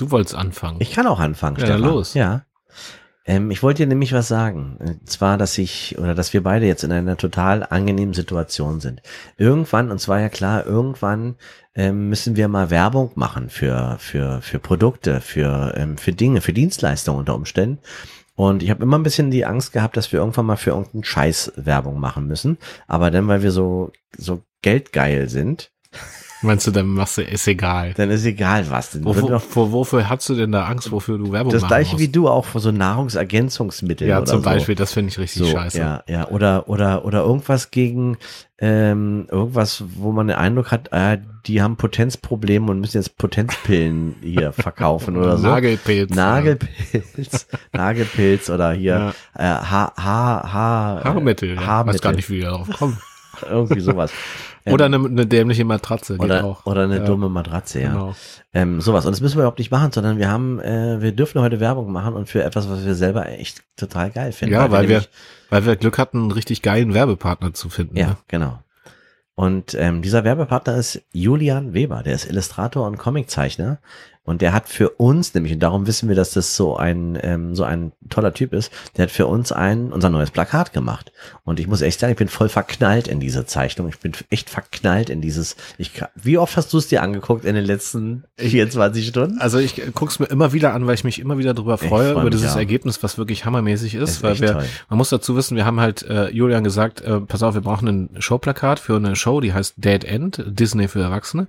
Du wolltest anfangen. Ich kann auch anfangen, Ja, Stefan. los. Ja. Ähm, ich wollte dir nämlich was sagen. Und zwar, dass ich oder dass wir beide jetzt in einer total angenehmen Situation sind. Irgendwann, und zwar ja klar, irgendwann ähm, müssen wir mal Werbung machen für, für, für Produkte, für, ähm, für Dinge, für Dienstleistungen unter Umständen. Und ich habe immer ein bisschen die Angst gehabt, dass wir irgendwann mal für irgendeinen Scheiß Werbung machen müssen. Aber dann, weil wir so, so geldgeil sind, Meinst du, dann machst du, ist egal. dann ist egal was. Wird Wofür, doch vor, wofür hast du denn da Angst, wofür du Werbung das machen gleiche wie du auch für so Nahrungsergänzungsmittel. Ja, zum so. Beispiel, das finde ich richtig so, scheiße. Ja, ja, oder oder oder irgendwas gegen ähm, irgendwas, wo man den Eindruck hat, äh, die haben Potenzprobleme und müssen jetzt Potenzpillen hier verkaufen oder so. Nagelpilz. Nagelpilz, Nagelpilz oder hier äh, Haar, Haar, Haar, Haarmittel. Ja. Haarmittel, Weiß gar nicht, wie wir darauf kommen. Irgendwie sowas. Ähm, Oder eine, eine dämliche Matratze oder, auch. oder eine Ja, dumme Matratze, ja. Genau. Ähm, sowas. Und das müssen wir überhaupt nicht machen, sondern wir haben, äh, wir dürfen heute Werbung machen und für etwas, was wir selber echt total geil finden. Ja, weil wir, nämlich- weil wir Glück hatten, einen richtig geilen Werbepartner zu finden. Ja, Ne? genau. Und ähm, dieser Werbepartner ist Julian Weber, der ist Illustrator und Comiczeichner. Und der hat für uns, nämlich, und darum wissen wir, dass das so ein, ähm, so ein toller Typ ist, der hat für uns ein, unser neues Plakat gemacht. Und ich muss echt sagen, ich bin voll verknallt in diese Zeichnung. Ich bin echt verknallt in dieses, ich, wie oft hast du es dir angeguckt in den letzten 24 Stunden? Also ich guck's mir immer wieder an, weil ich mich immer wieder darüber freue, freu über dieses auch. Ergebnis, was wirklich hammermäßig ist, Ist weil wir, toll. man muss dazu wissen, wir haben halt äh, Julian gesagt, äh, pass auf, wir brauchen ein Showplakat für eine Show, die heißt Dead End, Disney für Erwachsene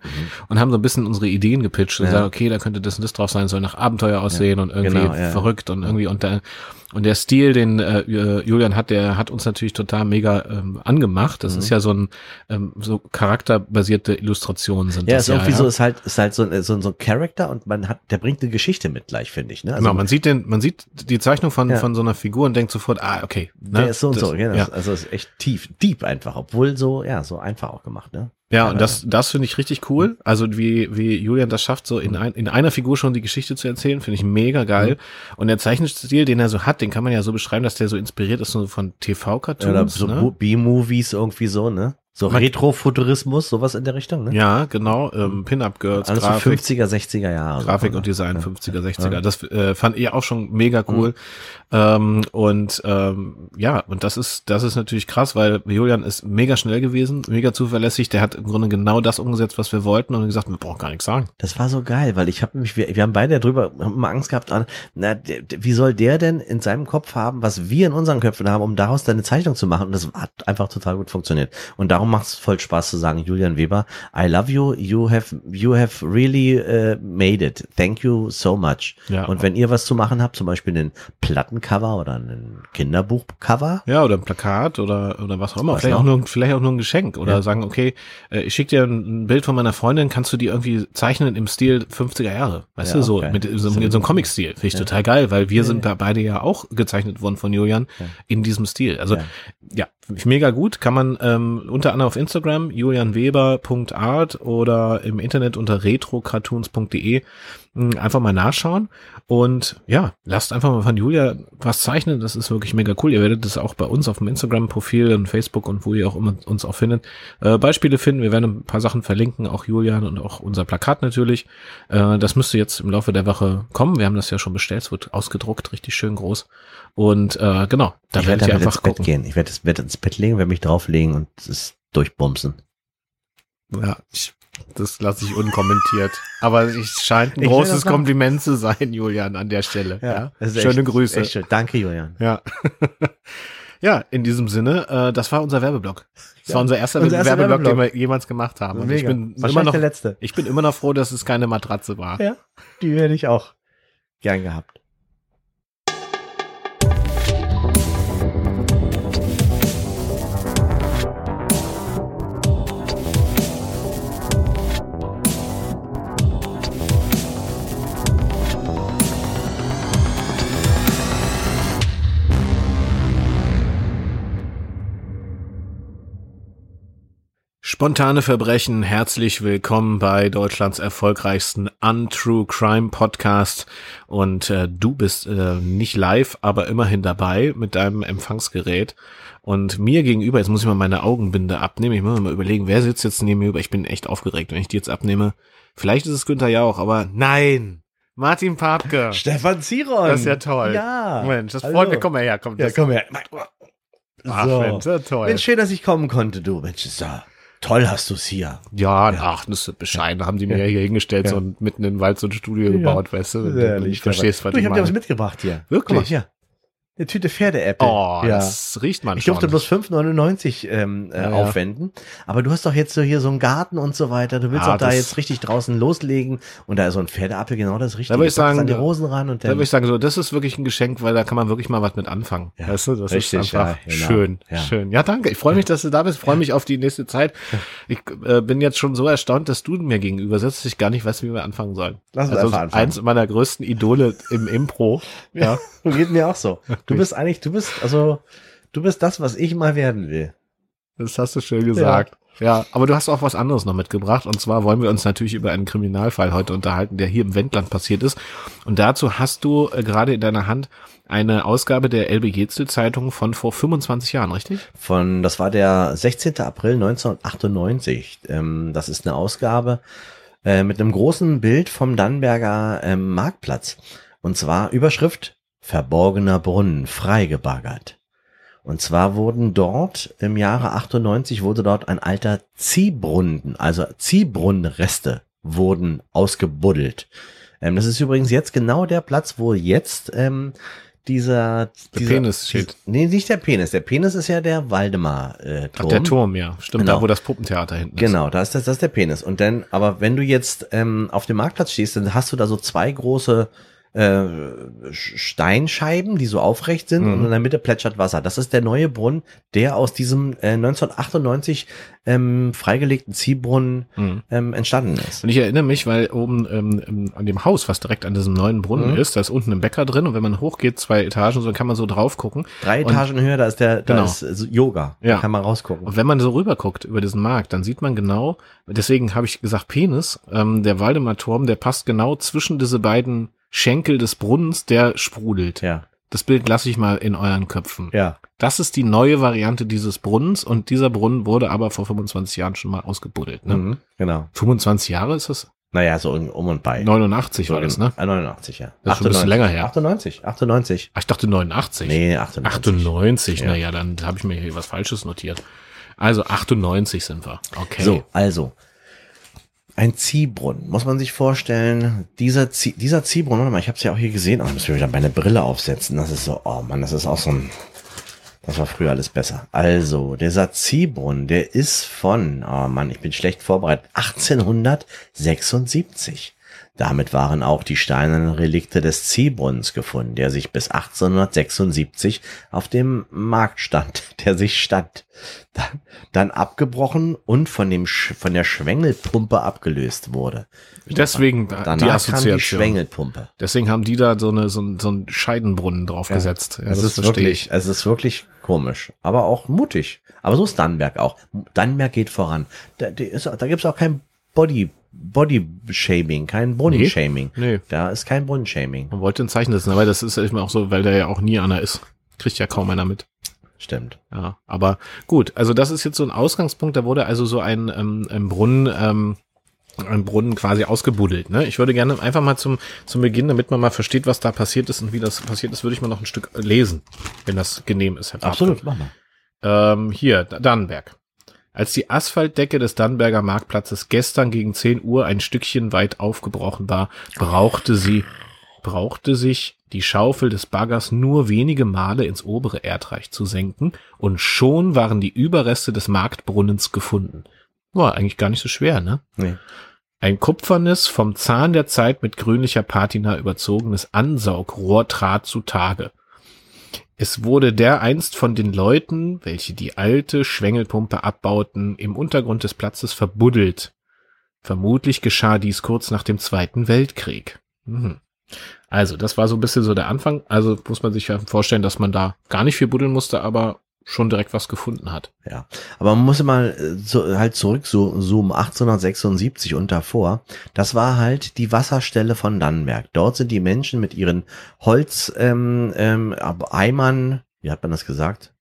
und haben so ein bisschen unsere Ideen gepitcht und Mhm. Ja. gesagt, okay, da könnte das und das drauf sein, soll nach Abenteuer aussehen und irgendwie genau, ja. verrückt und irgendwie und der und der Stil, den äh, Julian hat, der hat uns natürlich total mega ähm, angemacht. Mhm. Das ist ja so ein ähm, so charakterbasierte Illustrationen sind Ja, das ist irgendwie ja, so, ja. ist halt, ist halt so, ein- so, ein- so ein Charakter und man hat, der bringt eine Geschichte mit gleich, finde ich, ne? Also, genau, man sieht den, man sieht die Zeichnung von, Ja. von so einer Figur und denkt sofort, ah, okay. ne, der ist so und das- so, genau. Ja, Also ist echt tief, deep einfach, obwohl so, ja, so einfach auch gemacht, ne? Ja und das, das finde ich richtig cool. Also wie, wie Julian das schafft, so in, ein, in einer Figur schon die Geschichte zu erzählen, finde ich mega geil. Mhm. Und der Zeichenstil, den er so hat, den kann man ja so beschreiben, dass der so inspiriert ist so von Oder TV-Cartoons. so ne? B-Movies irgendwie so, ne? So Retrofuturismus, sowas in der Richtung, ne? Ja, genau. Ähm, Pin-Up-Girls, Alles Grafik. 50er, 60er Jahre. Grafik so, und? Design Ja. 50er, 60er. Ja. Das äh, fand ich auch schon mega cool. Ähm, und ähm, ja, und das ist, das ist natürlich krass, weil Julian ist mega schnell gewesen, mega zuverlässig. Der hat im Grunde genau das umgesetzt, was wir wollten und gesagt, wir brauchen gar nichts sagen. Das war so geil, weil ich habe mich, wir, wir haben beide drüber, haben immer Angst gehabt, an, na, der, der, wie soll der denn in seinem Kopf haben, was wir in unseren Köpfen haben, um daraus dann eine Zeichnung zu machen? Und das hat einfach total gut funktioniert. Und darum macht es voll Spaß zu sagen, Julian Weber, I love you, you have, you have really uh, made it. Thank you so much. Ja. Und wenn ihr was zu machen habt, zum Beispiel einen Plattencover oder einen Kinderbuchcover, Ja, oder ein Plakat oder, oder was auch immer. Was vielleicht, noch? auch nur, vielleicht auch nur ein Geschenk. Oder Ja. sagen, okay, äh, ich schicke dir ein Bild von meiner Freundin, kannst du die irgendwie zeichnen im Stil 50er Jahre? Weißt Ja, du, so, okay. mit so, mit so einem Comic-Stil. Finde ich total geil, weil wir sind da beide ja auch gezeichnet worden von Julian in diesem Stil. Also, Ja. Mega gut. Kann man ähm, unter anderem auf Instagram julianweber.art oder im Internet unter retrocartoons.de einfach mal nachschauen. Und ja, lasst einfach mal von Julia was zeichnen. Das ist wirklich mega cool. Ihr werdet das auch bei uns auf dem Instagram-Profil und Facebook und wo ihr auch immer uns auch findet, äh, Beispiele finden. Wir werden ein paar Sachen verlinken, auch Julian und auch unser Plakat natürlich. Äh, das müsste jetzt im Laufe der Woche kommen. Wir haben das ja schon bestellt. Es wird ausgedruckt, richtig schön groß. Und äh, genau, da werdet ihr einfach Bett gucken. gehen. Ich werde das Bett ins Bett legen, werde mich drauflegen und es durchbumsen. Ja, ich, das lasse ich unkommentiert. Aber es scheint ein Ich großes. Kompliment zu sein, Julian, an der Stelle. Ja, ist Schöne echt, Grüße. Echt schön. Danke, Julian. Ja. ja, in diesem Sinne, äh, das war unser Werbeblock. Das Ja, war unser erster, unser erster Werbeblock, den Werbeblock. wir jemals gemacht haben. Und ich bin immer noch, der letzte. ich bin immer noch froh, dass es keine Matratze war. Ja, die hätte ich auch gern gehabt. Spontane Verbrechen, herzlich willkommen bei Deutschlands erfolgreichsten Untrue Crime Podcast. Und äh, du bist äh, nicht live, aber immerhin dabei mit deinem Empfangsgerät. Und mir gegenüber, jetzt muss ich mal meine Augenbinde abnehmen. Ich muss mal überlegen, wer sitzt jetzt neben mir über. Ich bin echt aufgeregt, wenn ich die jetzt abnehme. Vielleicht ist es Günther Jauch, aber nein, Martin Papke. Stefan Ziron. Das ist ja toll. Ja. Mensch, das Hallo. freut mich. Komm mal her, komm. Ja, komm her. Ach, So. Mensch, das ist toll. Mensch, schön, dass ich kommen konnte, du. Mensch, ist ja toll hast du es hier. ja, ach, das ist bescheiden. Da haben die mir Ja. hier hingestellt, Ja. ein- mitten in den Wald so ein Studio Ja. gebaut, weißt du? Und lieb, ich verstehst, was du, ich ich habe dir was mitgebracht hier. Wirklich? Mal, hier. Eine Tüte Pferdeäpfel. Oh, ja. das riecht man Ich schon. durfte bloß 5,99 ähm, äh, Ja, aufwenden. Aber du hast doch jetzt so hier so einen Garten und so weiter. Du willst Ja, doch da jetzt richtig draußen loslegen. Und da ist so ein Pferdeapfel genau das Richtige. würde ich sagen, an die da- Rosen ran und Da dann. würde ich sagen, so, das ist wirklich ein Geschenk, weil da kann man wirklich mal was mit anfangen. Ja, weißt du, das richtig, ist einfach genau. schön, Ja. schön. Ja, danke. Ich freue mich, dass du da bist. Ich freue mich auf die nächste Zeit. Ich äh, bin jetzt schon so erstaunt, dass du mir gegenüber sitzt, dass ich gar nicht weiß, wie wir anfangen sollen. Lass uns also einfach anfangen. eins meiner größten Idole im Impro. Ja. Geht mir auch so. Du bist eigentlich, du bist, also, du bist das, was ich mal werden will. Das hast du schön gesagt. Ja. aber du hast auch was anderes noch mitgebracht. Und zwar wollen wir uns natürlich über einen Kriminalfall heute unterhalten, der hier im Wendland passiert ist. Und dazu hast du äh, gerade in deiner Hand eine Ausgabe der Elbe Jetzel Zeitung von vor 25 Jahren, richtig? Von, das war der 16. April 1998. Ähm, das ist eine Ausgabe äh, mit einem großen Bild vom Dannenberger ähm, Marktplatz. Und zwar Überschrift Verborgener Brunnen freigebaggert. Und zwar wurden dort im Jahre 98 wurde dort ein alter Ziehbrunnen, also Ziehbrunnenreste wurden ausgebuddelt. Ähm, das ist übrigens jetzt genau der Platz, wo jetzt ähm, dieser, Der dieser Penis steht. Nee, nicht der Penis. Der Penis ist ja der Waldemar äh, der Turm, ja. Stimmt, Genau. da wo das Puppentheater hinten ist. Genau, da ist das, das ist der Penis. Und dann, aber wenn du jetzt ähm, auf dem Marktplatz stehst, dann hast du da so zwei große äh, Sch- Steinscheiben, die so aufrecht sind Mhm. und in der Mitte plätschert Wasser. Das ist der neue Brunnen, der aus diesem äh, 1998 ähm, freigelegten Ziehbrunnen Mhm. ähm, entstanden ist. Und ich erinnere mich, weil oben ähm, an dem Haus, was direkt an diesem neuen Brunnen Mhm. ist, da ist unten ein Bäcker drin und wenn man hochgeht, zwei Etagen, so dann kann man so drauf gucken. Drei Und- Etagen höher, da ist der, da Genau. ist äh, Yoga. Ja. Da kann man rausgucken. Und wenn man so rüber guckt über diesen Markt, dann sieht man genau, deswegen habe ich gesagt Penis, ähm, der Waldemar-Turm, der passt genau zwischen diese beiden Schenkel des Brunnens, der sprudelt. Ja, Das Bild lasse ich mal in euren Köpfen. ja. Das ist die neue Variante dieses Brunnens und dieser Brunnen wurde aber vor 25 Jahren schon mal ausgebuddelt. Ne? Mhm, genau. 25 Jahre ist das? Naja, so um und bei. 89 war das, ne? Äh, 89, ja. Das ist schon ein bisschen länger her. 98, 98. Ach, ich dachte 89. Nee, 98. 98, Ja. naja, dann habe ich mir hier was Falsches notiert. Also 98 sind wir. Okay. So, also. Ein Ziehbrunnen, muss man sich vorstellen. Dieser, Zieh, dieser Ziehbrunnen, warte mal, ich habe es ja auch hier gesehen. Oh, ich muss mir wieder meine Brille aufsetzen. Das ist so, oh Mann, das ist auch so ein. Das war früher alles besser. Also, dieser Ziehbrunnen, der ist von, oh Mann, ich bin schlecht vorbereitet, 1876. Damit waren auch die steinernen Relikte des Ziehbrunnens gefunden, der sich bis 1876 auf dem Markt stand, der sich stand. Dann, dann abgebrochen und von dem von der Schwengelpumpe abgelöst wurde. Deswegen Danach die kam die Assoziation. Schwengelpumpe. Deswegen haben die da so eine so, ein- so einen Scheidenbrunnen draufgesetzt. Ja, es das ist verstehe wirklich, es ist wirklich komisch, aber auch mutig. Aber so ist Dannenberg auch. Dannenberg geht voran. Da, da, ist, da gibt's auch kein Body, Body Shaming, kein Brunnenshaming. Nee. Da ist kein Brunnenshaming. Man wollte ein Zeichen setzen, aber das ist eben auch so, weil da ja auch nie einer ist. Kriegt ja kaum einer mit. Stimmt. Ja, aber gut, also das ist jetzt so ein Ausgangspunkt, da wurde also so ein, ähm, ein Brunnen, ähm, ein Brunnen quasi ausgebuddelt. Ne? Ich würde gerne einfach mal zum, zum Beginn, damit man mal versteht, was da passiert ist und wie das passiert ist, würde ich mal noch ein Stück lesen, wenn das genehm ist, Herr. Absolut, mach mal. Ähm, hier, Dannenberg. Als die Asphaltdecke des Dannenberger Marktplatzes gestern gegen 10 Uhr ein Stückchen weit aufgebrochen war, brauchte sie, brauchte sich die Schaufel des Baggers nur wenige Male ins obere Erdreich zu senken und schon waren die Überreste des Marktbrunnens gefunden. War eigentlich gar nicht so schwer, ne? Nee. Ein kupfernes, vom Zahn der Zeit mit grünlicher Patina überzogenes Ansaugrohr trat zutage. Es wurde dereinst von den Leuten, welche die alte Schwengelpumpe abbauten, im Untergrund des Platzes verbuddelt. Vermutlich geschah dies kurz nach dem Zweiten Weltkrieg. Mhm. Also, das war so ein bisschen so der Anfang. Also muss man sich vorstellen, dass man da gar nicht viel buddeln musste, aber schon direkt was gefunden hat. Ja, aber man muss mal äh, so, halt zurück so zoomen 1876 und davor. Das war halt die Wasserstelle von Dannenberg. Dort sind die Menschen mit ihren Holz ähm, ähm, Eimern, wie hat man das gesagt?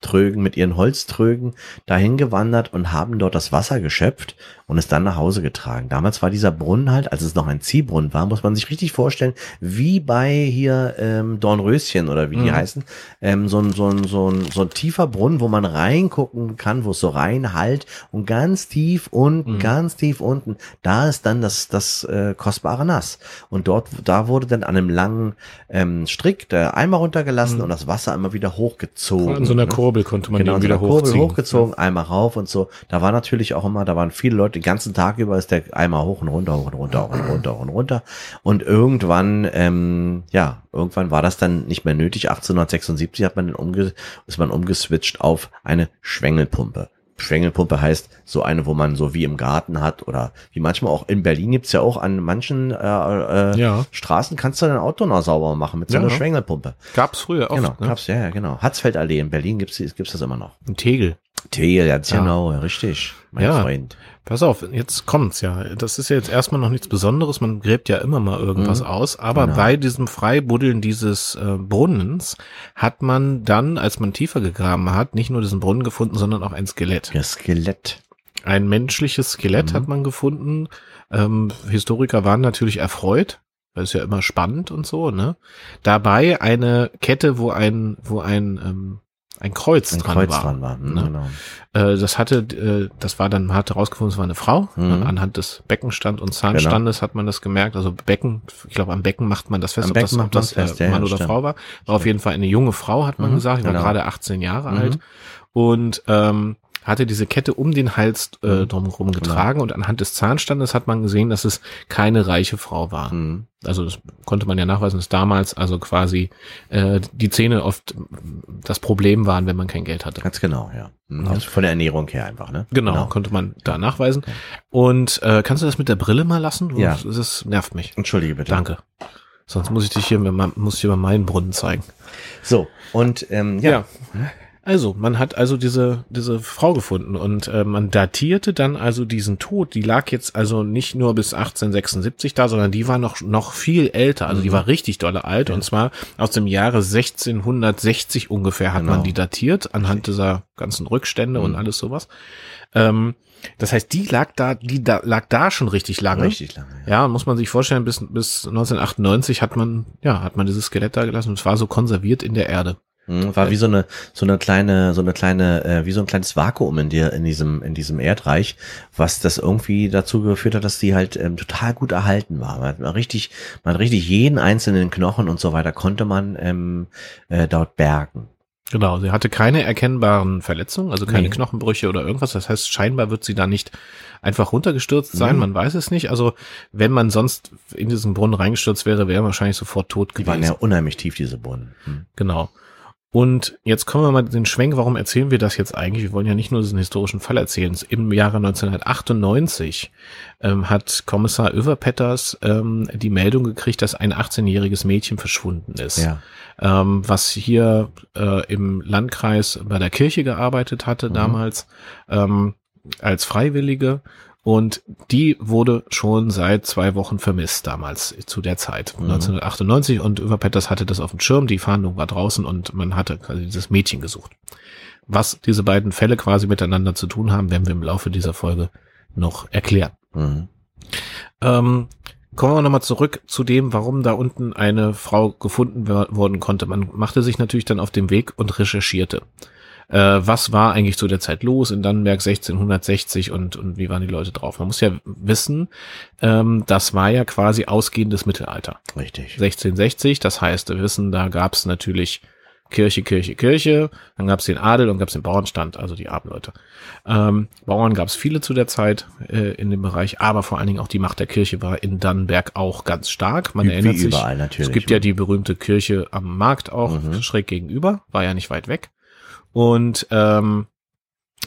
Trögen, mit ihren Holztrögen dahin gewandert und haben dort das Wasser geschöpft und es dann nach Hause getragen. Damals war dieser Brunnen halt, als es noch ein Ziehbrunnen war, muss man sich richtig vorstellen, wie bei hier ähm, Dornröschen oder wie die Mhm. heißen, ähm, so, ein, so, ein, so, ein, so ein tiefer Brunnen, wo man reingucken kann, wo es so rein halt und ganz tief unten, Mhm. ganz tief unten, da ist dann das, das äh, kostbare Nass. Und dort, da wurde dann an einem langen ähm, Strick der Eimer runtergelassen Mhm. und das Wasser immer wieder hochgezogen. An so einer ne? Kurbel konnte man genau, wieder Kurbel hochziehen. hochgezogen, einmal rauf und so. Da war natürlich auch immer, da waren viele Leute, den ganzen Tag über ist der Eimer hoch und runter, hoch und runter, hoch und runter, hoch und runter. Und irgendwann, ähm, ja, irgendwann war das dann nicht mehr nötig. 1876 hat man dann umge ist man umgeswitcht auf eine Schwengelpumpe. Schwengelpumpe heißt so eine, wo man so wie im Garten hat oder wie manchmal auch in Berlin gibt's ja auch an manchen äh, äh, Ja. Straßen kannst du dein Auto noch sauber machen mit so Ja, einer ne? Schwengelpumpe. Gab's früher oft, genau, ne? gab's, ja, ja, genau. Hatzfeldallee in Berlin gibt's, gibt's das immer noch. Ein Tegel. Tegel, ganz Ja. genau, richtig, mein Ja. Freund. Pass auf, jetzt kommt's ja. Das ist ja jetzt erstmal noch nichts Besonderes. Man gräbt ja immer mal irgendwas Mhm. aus. Aber Genau. bei diesem Freibuddeln dieses äh, Brunnens hat man dann, als man tiefer gegraben hat, nicht nur diesen Brunnen gefunden, sondern auch ein Skelett. Das Skelett. Ein menschliches Skelett Mhm. hat man gefunden. Ähm, Historiker waren natürlich erfreut. Das ist ja immer spannend und so, ne? Dabei eine Kette, wo ein, wo ein, ähm, ein Kreuz Ein dran Kreuz war. dran war. Mhm, ne? Genau. Äh, das hatte, äh, das war dann, man hatte rausgefunden, es war eine Frau. Mhm. Anhand des Beckenstand und Zahnstandes hat man das gemerkt. Also Becken, ich glaube, am Becken macht man das fest, Am ob Becken das, ob macht man das fest, äh, Mann ja, oder stimmt. Frau war. War auf jeden Fall eine junge Frau, hat man Mhm, gesagt. Die war genau. gerade 18 Jahre Mhm. alt. Und ähm, hatte diese Kette um den Hals äh, Mhm. drumherum getragen und anhand des Zahnstandes hat man gesehen, dass es keine reiche Frau war. Mhm. Also das konnte man ja nachweisen, dass damals also quasi äh, die Zähne oft das Problem waren, wenn man kein Geld hatte. Ganz genau, ja. Mhm. Ja. Also von der Ernährung her einfach, ne? Genau, konnte man da nachweisen. Und äh, kannst du das mit der Brille mal lassen? Ja. Das nervt mich. Entschuldige bitte. Danke. Sonst muss ich dich hier, muss ich dir mal meinen Brunnen zeigen. So, und ähm, ja. Also, man hat also diese, diese Frau gefunden und äh, man datierte dann also diesen Tod. Die lag jetzt also nicht nur bis 1876 da, sondern die war noch, noch viel älter. Also die Mhm. war richtig dolle alt und zwar aus dem Jahre 1660 ungefähr hat Genau. man die datiert anhand dieser ganzen Rückstände und Mhm. alles sowas. Ähm, das heißt, die lag da, die da, lag da schon richtig lange. Richtig lange. Ja, muss man sich vorstellen, bis, bis 1998 hat man, ja, hat man dieses Skelett da gelassen und es war so konserviert in der Erde. Mhm, War wie so eine so eine kleine so eine kleine äh, wie so ein kleines Vakuum in dir in diesem in diesem Erdreich, was das irgendwie dazu geführt hat, dass die halt ähm, total gut erhalten war. Man hat richtig man hat richtig jeden einzelnen Knochen und so weiter konnte man ähm, äh, dort bergen. Genau, sie hatte keine erkennbaren Verletzungen, also keine Nee. Knochenbrüche oder irgendwas. Das heißt, scheinbar wird sie da nicht einfach runtergestürzt sein, Mhm. man weiß es nicht. Also, wenn man sonst in diesen Brunnen reingestürzt wäre, wäre wahrscheinlich sofort tot Die waren gewesen. ja unheimlich tief diese Brunnen. Mhm. Genau. Und jetzt kommen wir mal den Schwenk, warum erzählen wir das jetzt eigentlich? Wir wollen ja nicht nur diesen historischen Fall erzählen. Im Jahre 1998 ähm, hat Kommissar Överpetters ähm, die Meldung gekriegt, dass ein 18-jähriges Mädchen verschwunden ist Ja. ähm, was hier äh, im Landkreis bei der Kirche gearbeitet hatte Mhm. damals ähm, als Freiwillige. Und die wurde schon seit zwei Wochen vermisst damals zu der Zeit, Mhm. 1998. Und Überpetters hatte das auf dem Schirm, die Fahndung war draußen und man hatte quasi dieses Mädchen gesucht. Was diese beiden Fälle quasi miteinander zu tun haben, werden wir im Laufe dieser Folge noch erklären. Mhm. Ähm, kommen wir nochmal zurück zu dem, warum da unten eine Frau gefunden worden konnte. Man machte sich natürlich dann auf den Weg und recherchierte. Äh, was war eigentlich zu der Zeit los in Dannenberg 1660 und, und wie waren die Leute drauf? Man muss ja wissen, ähm, das war ja quasi ausgehendes Mittelalter. Richtig. 1660, das heißt, wir wissen, da gab es natürlich Kirche, Kirche, Kirche, dann gab es den Adel und gab es den Bauernstand, also die Abendleute. Ähm, Bauern gab es viele zu der Zeit äh, in dem Bereich, aber vor allen Dingen auch die Macht der Kirche war in Dannenberg auch ganz stark. Man Wie- erinnert wie sich, überall natürlich. es gibt ja die berühmte Kirche am Markt auch Mhm. schräg gegenüber, war ja nicht weit weg. Und ähm,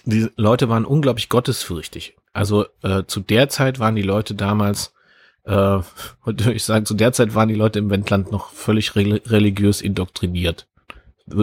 die Leute waren unglaublich gottesfürchtig. Also äh, zu der Zeit waren die Leute damals, äh, würde ich sagen, zu der Zeit waren die Leute im Wendland noch völlig re religiös indoktriniert.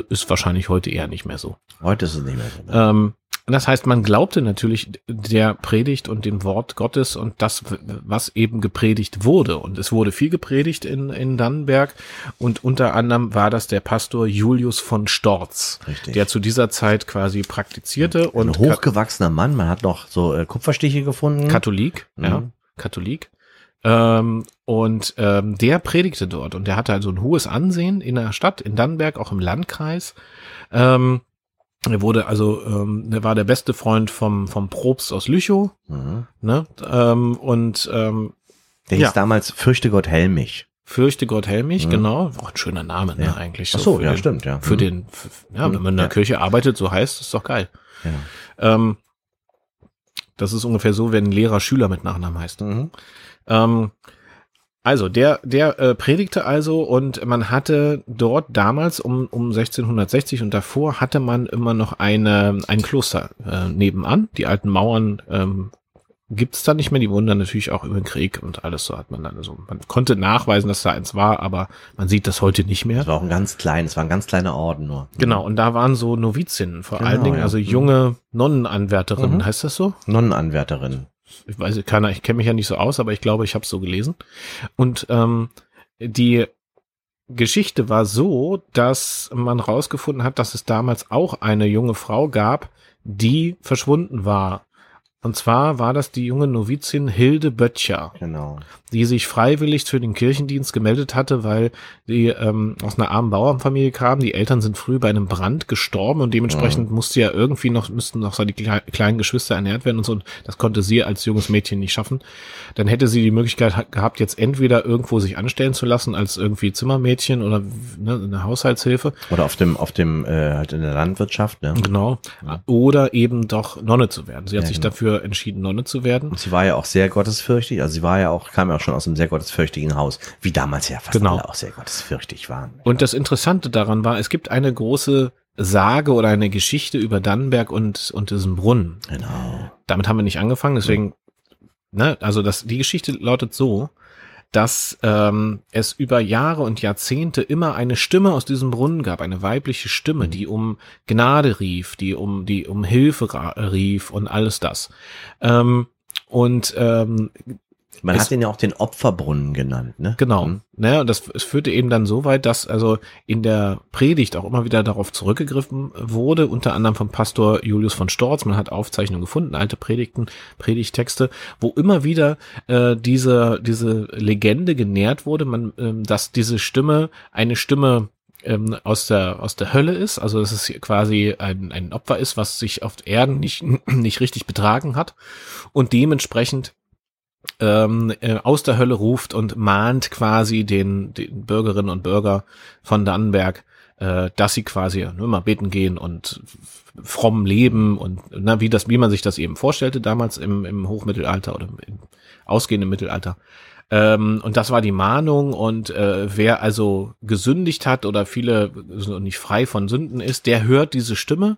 Ist wahrscheinlich heute eher nicht mehr so. Heute ist es nicht mehr so. Ne? Ähm, das heißt, man glaubte natürlich der Predigt und dem Wort Gottes und das, was eben gepredigt wurde. Und es wurde viel gepredigt in, in Dannenberg. Und unter anderem war das der Pastor Julius von Storz, Richtig. der zu dieser Zeit quasi praktizierte Ein und hochgewachsener Mann, man hat noch so äh, Kupferstiche gefunden. Katholik, ja, Mhm. Katholik. Ähm, und ähm, der predigte dort und der hatte also ein hohes Ansehen in der Stadt, in Dannenberg, auch im Landkreis. Ähm, er wurde also, ähm, er war der beste Freund vom, vom Probst aus Lüchow, Mhm. ne? Ähm, und ähm, Der Ja. hieß damals Fürchte Gott Helmich. fürchte Gott Helmich, Mhm. genau. Auch ein schöner Name, ne, Ja. eigentlich. Ach so, für ja, den, stimmt, ja. Für Mhm. den, f- ja, wenn man in der Ja. Kirche arbeitet, so heißt, ist doch geil. Ja. Ähm, das ist ungefähr so, wenn ein Lehrer Schüler mit Nachnamen heißt. Mhm. Ähm, also, der, der äh, predigte also und man hatte dort damals um, um 1660 und davor hatte man immer noch eine, ein Kloster äh, nebenan. Die alten Mauern ähm, gibt's da nicht mehr. Die wurden dann natürlich auch über den Krieg und alles so hat man dann so. Man konnte nachweisen, dass da eins war, aber man sieht das heute nicht mehr. Das war auch ein ganz kleines, war ein ganz kleiner Orden nur. Genau, und da waren so Novizinnen, vor Genau, allen Dingen, ja. also Mhm. junge Nonnenanwärterinnen, Mhm. heißt das so? Nonnenanwärterin. Ich weiß keiner, ich kenne mich ja nicht so aus, aber ich glaube, ich habe es so gelesen. Und ähm, die Geschichte war so, dass man rausgefunden hat, dass es damals auch eine junge Frau gab, die verschwunden war. Und zwar war das die junge Novizin Hilde Böttcher, Genau. die sich freiwillig für den Kirchendienst gemeldet hatte, weil die ähm, aus einer armen Bauernfamilie kam. Die Eltern sind früh bei einem Brand gestorben und dementsprechend musste ja irgendwie noch, müssten noch kle kleinen Geschwister ernährt werden und so. Und das konnte sie als junges Mädchen nicht schaffen. Dann hätte sie die Möglichkeit ha- gehabt, jetzt entweder irgendwo sich anstellen zu lassen als irgendwie Zimmermädchen oder ne, eine Haushaltshilfe. Oder auf dem, auf dem, äh, halt in der Landwirtschaft, ne? Genau. Oder eben doch Nonne zu werden. Sie hat Ja, sich genau. dafür entschieden, Nonne zu werden. Und sie war ja auch sehr gottesfürchtig, also sie war ja auch, kam ja auch schon aus einem sehr gottesfürchtigen Haus, wie damals ja fast Genau. alle auch sehr gottesfürchtig waren. Und das Interessante daran war, es gibt eine große Sage oder eine Geschichte über Dannenberg und, und diesen Brunnen. Genau. Damit haben wir nicht angefangen, deswegen, ne, also das, die Geschichte lautet so, dass ähm, es über Jahre und Jahrzehnte immer eine Stimme aus diesem Brunnen gab, eine weibliche Stimme, die um Gnade rief, die um die um Hilfe rief und alles das. Ähm, und ähm, Man Es- hat ihn ja auch den Opferbrunnen genannt, ne? Genau. Mhm. Ne, und das es führte eben dann so weit, dass also in der Predigt auch immer wieder darauf zurückgegriffen wurde, unter anderem vom Pastor Julius von Storz. Man hat Aufzeichnungen gefunden, alte Predigten, Predigtexte, wo immer wieder äh, diese diese Legende genährt wurde, man, ähm, dass diese Stimme eine Stimme ähm, aus der aus der Hölle ist, also dass es quasi ein, ein Opfer ist, was sich auf Erden nicht nicht richtig betragen hat und dementsprechend ähm, äh, aus der Hölle ruft und mahnt quasi den, den Bürgerinnen und Bürger von Dannenberg, äh, dass sie quasi nur mal beten gehen und fromm leben und na, wie das, wie man sich das eben vorstellte damals im, im Hochmittelalter oder im ausgehenden Mittelalter. Ähm, und das war die Mahnung und äh, wer also gesündigt hat oder viele nicht frei von Sünden ist, der hört diese Stimme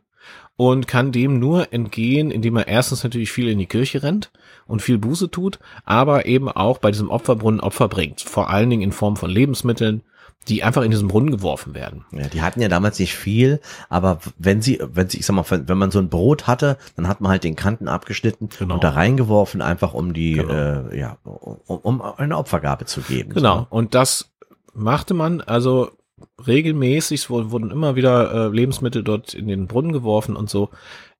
und kann dem nur entgehen, indem er erstens natürlich viel in die Kirche rennt und viel Buße tut, aber eben auch bei diesem Opferbrunnen Opfer bringt, vor allen Dingen in Form von Lebensmitteln, die einfach in diesen Brunnen geworfen werden. Ja, die hatten ja damals nicht viel, aber wenn sie, wenn sie, ich sag mal, wenn man so ein Brot hatte, dann hat man halt den Kanten abgeschnitten Genau. und da reingeworfen, einfach um die, Genau. äh, ja, um, um eine Opfergabe zu geben. Genau. Und das machte man also regelmäßig, wurden immer wieder äh, Lebensmittel dort in den Brunnen geworfen und so.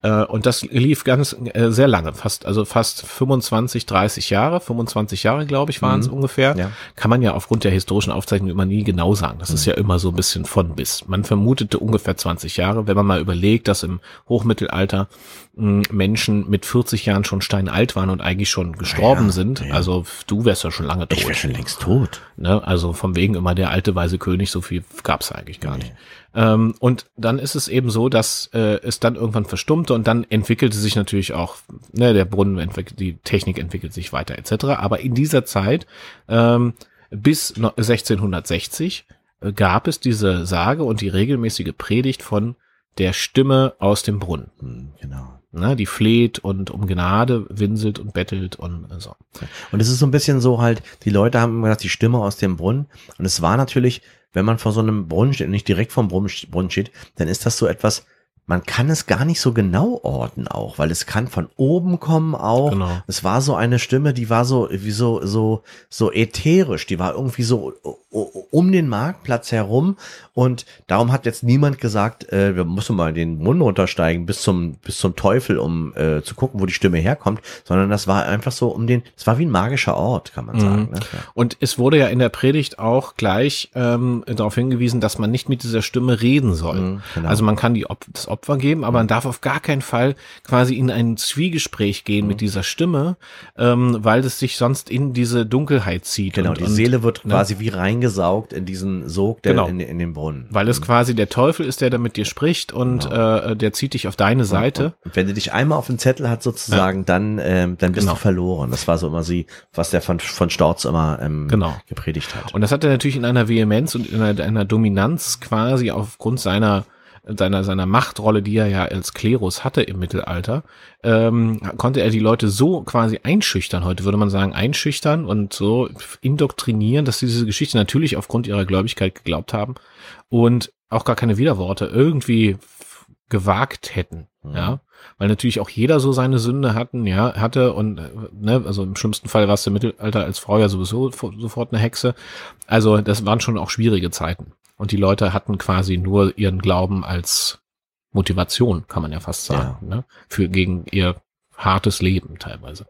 Äh, und das lief ganz äh, sehr lange, fast, also fast 25, 30 Jahre, 25 Jahre, glaube ich, waren es Mhm. ungefähr. Ja. Kann man ja aufgrund der historischen Aufzeichnung immer nie genau sagen. Das ist ja immer so ein bisschen von bis. Man vermutete ungefähr 20 Jahre, wenn man mal überlegt, dass im Hochmittelalter mh, Menschen mit 40 Jahren schon steinalt waren und eigentlich schon gestorben ja, sind. ja. Also du wärst ja schon lange tot. Ich wäre schon längst tot. Ne? Also vom wegen immer der alte weise König, so viel gab's eigentlich gar nicht. Ähm, und dann ist es eben so, dass äh, es dann irgendwann verstummte und dann entwickelte sich natürlich auch, ne, der Brunnen entwickelt, die Technik entwickelt sich weiter etc. Aber in dieser Zeit ähm, bis no- 1660 äh, gab es diese Sage und die regelmäßige Predigt von der Stimme aus dem Brunnen. Hm, Genau. Ne, die fleht und um Gnade winselt und bettelt und so. Und es ist so ein bisschen so halt, die Leute haben immer gesagt, die Stimme aus dem Brunnen. Und es war natürlich, wenn man vor so einem Brunnen steht, und nicht direkt vom Brunnen steht, dann ist das so etwas, man kann es gar nicht so genau orten auch, weil es kann von oben kommen auch. Genau. Es war so eine Stimme, die war so, wie so, so, so ätherisch, die war irgendwie so um den Marktplatz herum und darum hat jetzt niemand gesagt, äh, wir müssen mal den Mund runtersteigen bis zum, bis zum Teufel, um äh, zu gucken, wo die Stimme herkommt, sondern das war einfach so um den, es war wie ein magischer Ort, kann man Mhm. sagen. Ne? Ja. Und es wurde ja in der Predigt auch gleich ähm, darauf hingewiesen, dass man nicht mit dieser Stimme reden soll. Mhm, genau. Also man kann die das Opfer geben, aber man darf auf gar keinen Fall quasi in ein Zwiegespräch gehen Mhm. mit dieser Stimme, ähm, weil es sich sonst in diese Dunkelheit zieht. Genau, und, die und, Seele wird ne? quasi wie reingesaugt in diesen Sog, der Genau. in, in den Brunnen. Weil es quasi der Teufel ist, der da mit dir spricht und Genau. äh, der zieht dich auf deine Seite. Und wenn du dich einmal auf den Zettel hat sozusagen, dann, ähm, dann bist Genau. du verloren. Das war so immer sie, was der von, von Storz immer ähm, Genau. gepredigt hat. Und das hat er natürlich in einer Vehemenz und in einer, einer Dominanz quasi aufgrund seiner seiner seiner Machtrolle, die er ja als Klerus hatte im Mittelalter, ähm, konnte er die Leute so quasi einschüchtern. Heute würde man sagen einschüchtern und so indoktrinieren, dass sie diese Geschichte natürlich aufgrund ihrer Gläubigkeit geglaubt haben und auch gar keine Widerworte irgendwie gewagt hätten. Mhm. Ja, weil natürlich auch jeder so seine Sünde hatten, ja, hatte und ne, also im schlimmsten Fall warst du im Mittelalter als Frau ja sowieso fo- sofort eine Hexe. Also das waren schon auch schwierige Zeiten und die Leute hatten quasi nur ihren Glauben als Motivation, kann man ja fast sagen, ne, für gegen ihr hartes Leben teilweise.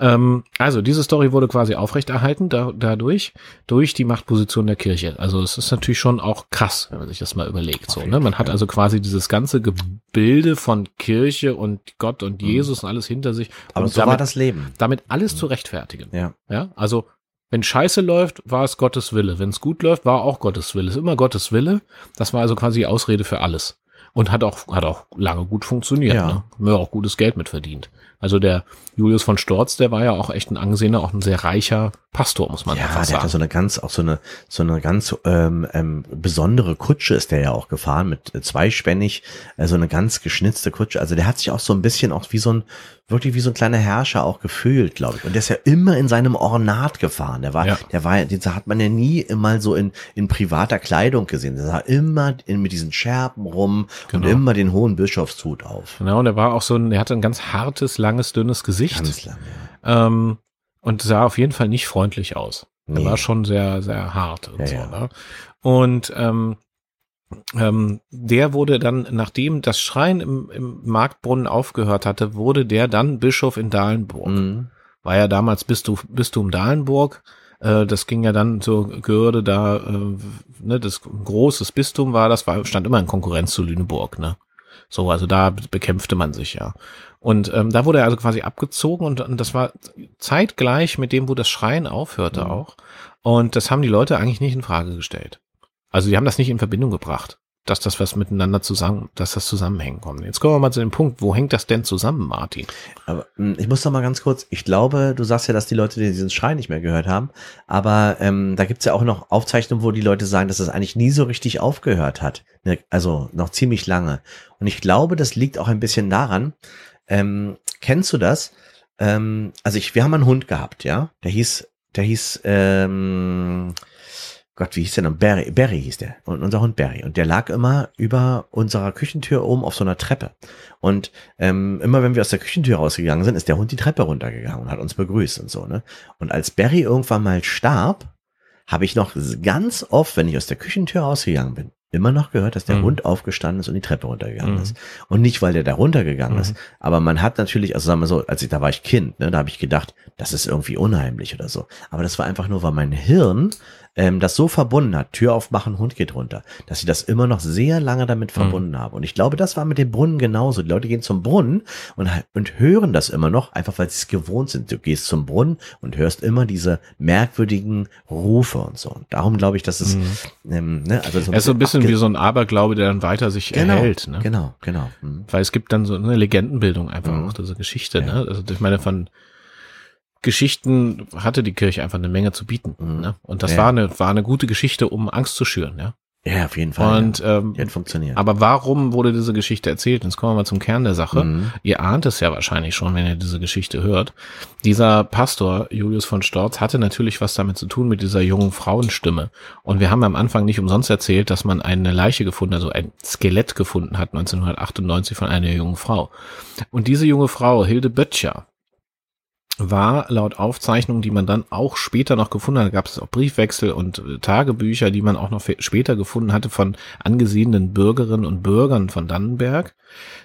Ähm, also diese Story wurde quasi aufrechterhalten da, dadurch durch die Machtposition der Kirche. Also es ist natürlich schon auch krass, wenn man sich das mal überlegt. So, ne? Man hat also quasi dieses ganze Gebilde von Kirche und Gott und Jesus und alles hinter sich, Aber so damit, war das Leben. damit alles zu rechtfertigen. Ja. Ja, also wenn Scheiße läuft, war es Gottes Wille. Wenn es gut läuft, war auch Gottes Wille. Es ist immer Gottes Wille. Das war also quasi die Ausrede für alles. Und hat auch, hat auch lange gut funktioniert. Ja. Ne? Haben wir auch gutes Geld mit verdient. Also der Julius von Storz, der war ja auch echt ein angesehener, auch ein sehr reicher Pastor, muss man Ja, einfach der sagen. hatte so eine ganz, auch so eine, so eine ganz ähm, ähm, besondere Kutsche ist der ja auch gefahren mit äh, zweispännig, äh, so eine ganz geschnitzte Kutsche. Also der hat sich auch so ein bisschen auch wie so ein, wirklich wie so ein kleiner Herrscher auch gefühlt, glaube ich. Und der ist ja immer in seinem Ornat gefahren. Der war, Ja. der war, den hat man ja nie mal so in, in privater Kleidung gesehen. Der sah immer in, mit diesen Scherben rum Genau. und immer den hohen Bischofshut auf. Genau, und er war auch so ein, er hatte ein ganz hartes, langes, dünnes Gesicht. Ganz lang, ja. Ähm, und sah auf jeden Fall nicht freundlich aus. Er Nee. war schon sehr, sehr hart und Ja, so. Ne? Und ähm, ähm, der wurde dann, nachdem das Schreien im, im Marktbrunnen aufgehört hatte, wurde der dann Bischof in Dahlenburg. Mhm. War ja damals Bistum, Bistum Dahlenburg. Äh, das ging ja dann zur Gehörde da, äh, ne, das großes Bistum war, das war, stand immer in Konkurrenz zu Lüneburg, ne? So, also da bekämpfte man sich ja. Und ähm, da wurde er also quasi abgezogen und, und das war zeitgleich mit dem, wo das Schreien aufhörte Mhm. auch. Und das haben die Leute eigentlich nicht in Frage gestellt. Also die haben das nicht in Verbindung gebracht, dass das was miteinander zusammen, dass das zusammenhängen kommt. Jetzt kommen wir mal zu dem Punkt, wo hängt das denn zusammen, Martin? Aber mh, ich muss noch mal ganz kurz, ich glaube, du sagst ja, dass die Leute diesen Schrei nicht mehr gehört haben, aber ähm, da gibt's ja auch noch Aufzeichnungen, wo die Leute sagen, dass es eigentlich nie so richtig aufgehört hat. Ne, Also noch ziemlich lange. Und ich glaube, das liegt auch ein bisschen daran, ähm, kennst du das? Ähm, also ich, wir haben einen Hund gehabt, ja, der hieß, der hieß, ähm, Gott, wie hieß der noch? Barry, Barry hieß der. Und unser Hund Barry. Und der lag immer über unserer Küchentür oben auf so einer Treppe. Und ähm, immer wenn wir aus der Küchentür rausgegangen sind, ist der Hund die Treppe runtergegangen und hat uns begrüßt und so, ne? Und als Barry irgendwann mal starb, habe ich noch ganz oft, wenn ich aus der Küchentür rausgegangen bin, immer noch gehört, dass der Mhm. Hund aufgestanden ist und die Treppe runtergegangen Mhm. ist. Und nicht, weil der da runtergegangen Mhm. ist, aber man hat natürlich, also sagen wir so, als ich, da war ich Kind, ne, da habe ich gedacht, das ist irgendwie unheimlich oder so. Aber das war einfach nur, weil mein Hirn ähm, das so verbunden hat, Tür aufmachen, Hund geht runter, dass ich das immer noch sehr lange damit Mhm. verbunden habe. Und ich glaube, das war mit dem Brunnen genauso. Die Leute gehen zum Brunnen und, und hören das immer noch, einfach weil sie es gewohnt sind. Du gehst zum Brunnen und hörst immer diese merkwürdigen Rufe und so. Und darum glaube ich, dass es, ähm, ne, also Er ist so ein bisschen wie so ein Aberglaube, der dann weiter sich genau, erhält. Ne? Genau, genau. Mhm. Weil es gibt dann so eine Legendenbildung einfach Mhm. auch, diese Geschichte. Ja. Ne? Also ich meine, von Geschichten hatte die Kirche einfach eine Menge zu bieten. Mhm. Ne? Und das Ja. war eine war eine gute Geschichte, um Angst zu schüren. Ja, Ja, auf jeden Fall. Und ähm, Die hat funktioniert. aber warum wurde diese Geschichte erzählt? Jetzt kommen wir mal zum Kern der Sache. Mhm. Ihr ahnt es ja wahrscheinlich schon, wenn ihr diese Geschichte hört. Dieser Pastor Julius von Storz hatte natürlich was damit zu tun mit dieser jungen Frauenstimme. Und wir haben am Anfang nicht umsonst erzählt, dass man eine Leiche gefunden, also ein Skelett gefunden hat 1998 von einer jungen Frau. Und diese junge Frau, Hilde Böttcher, war laut Aufzeichnungen, die man dann auch später noch gefunden hat, gab es auch Briefwechsel und äh, Tagebücher, die man auch noch später gefunden hatte von angesehenen Bürgerinnen und Bürgern von Dannenberg,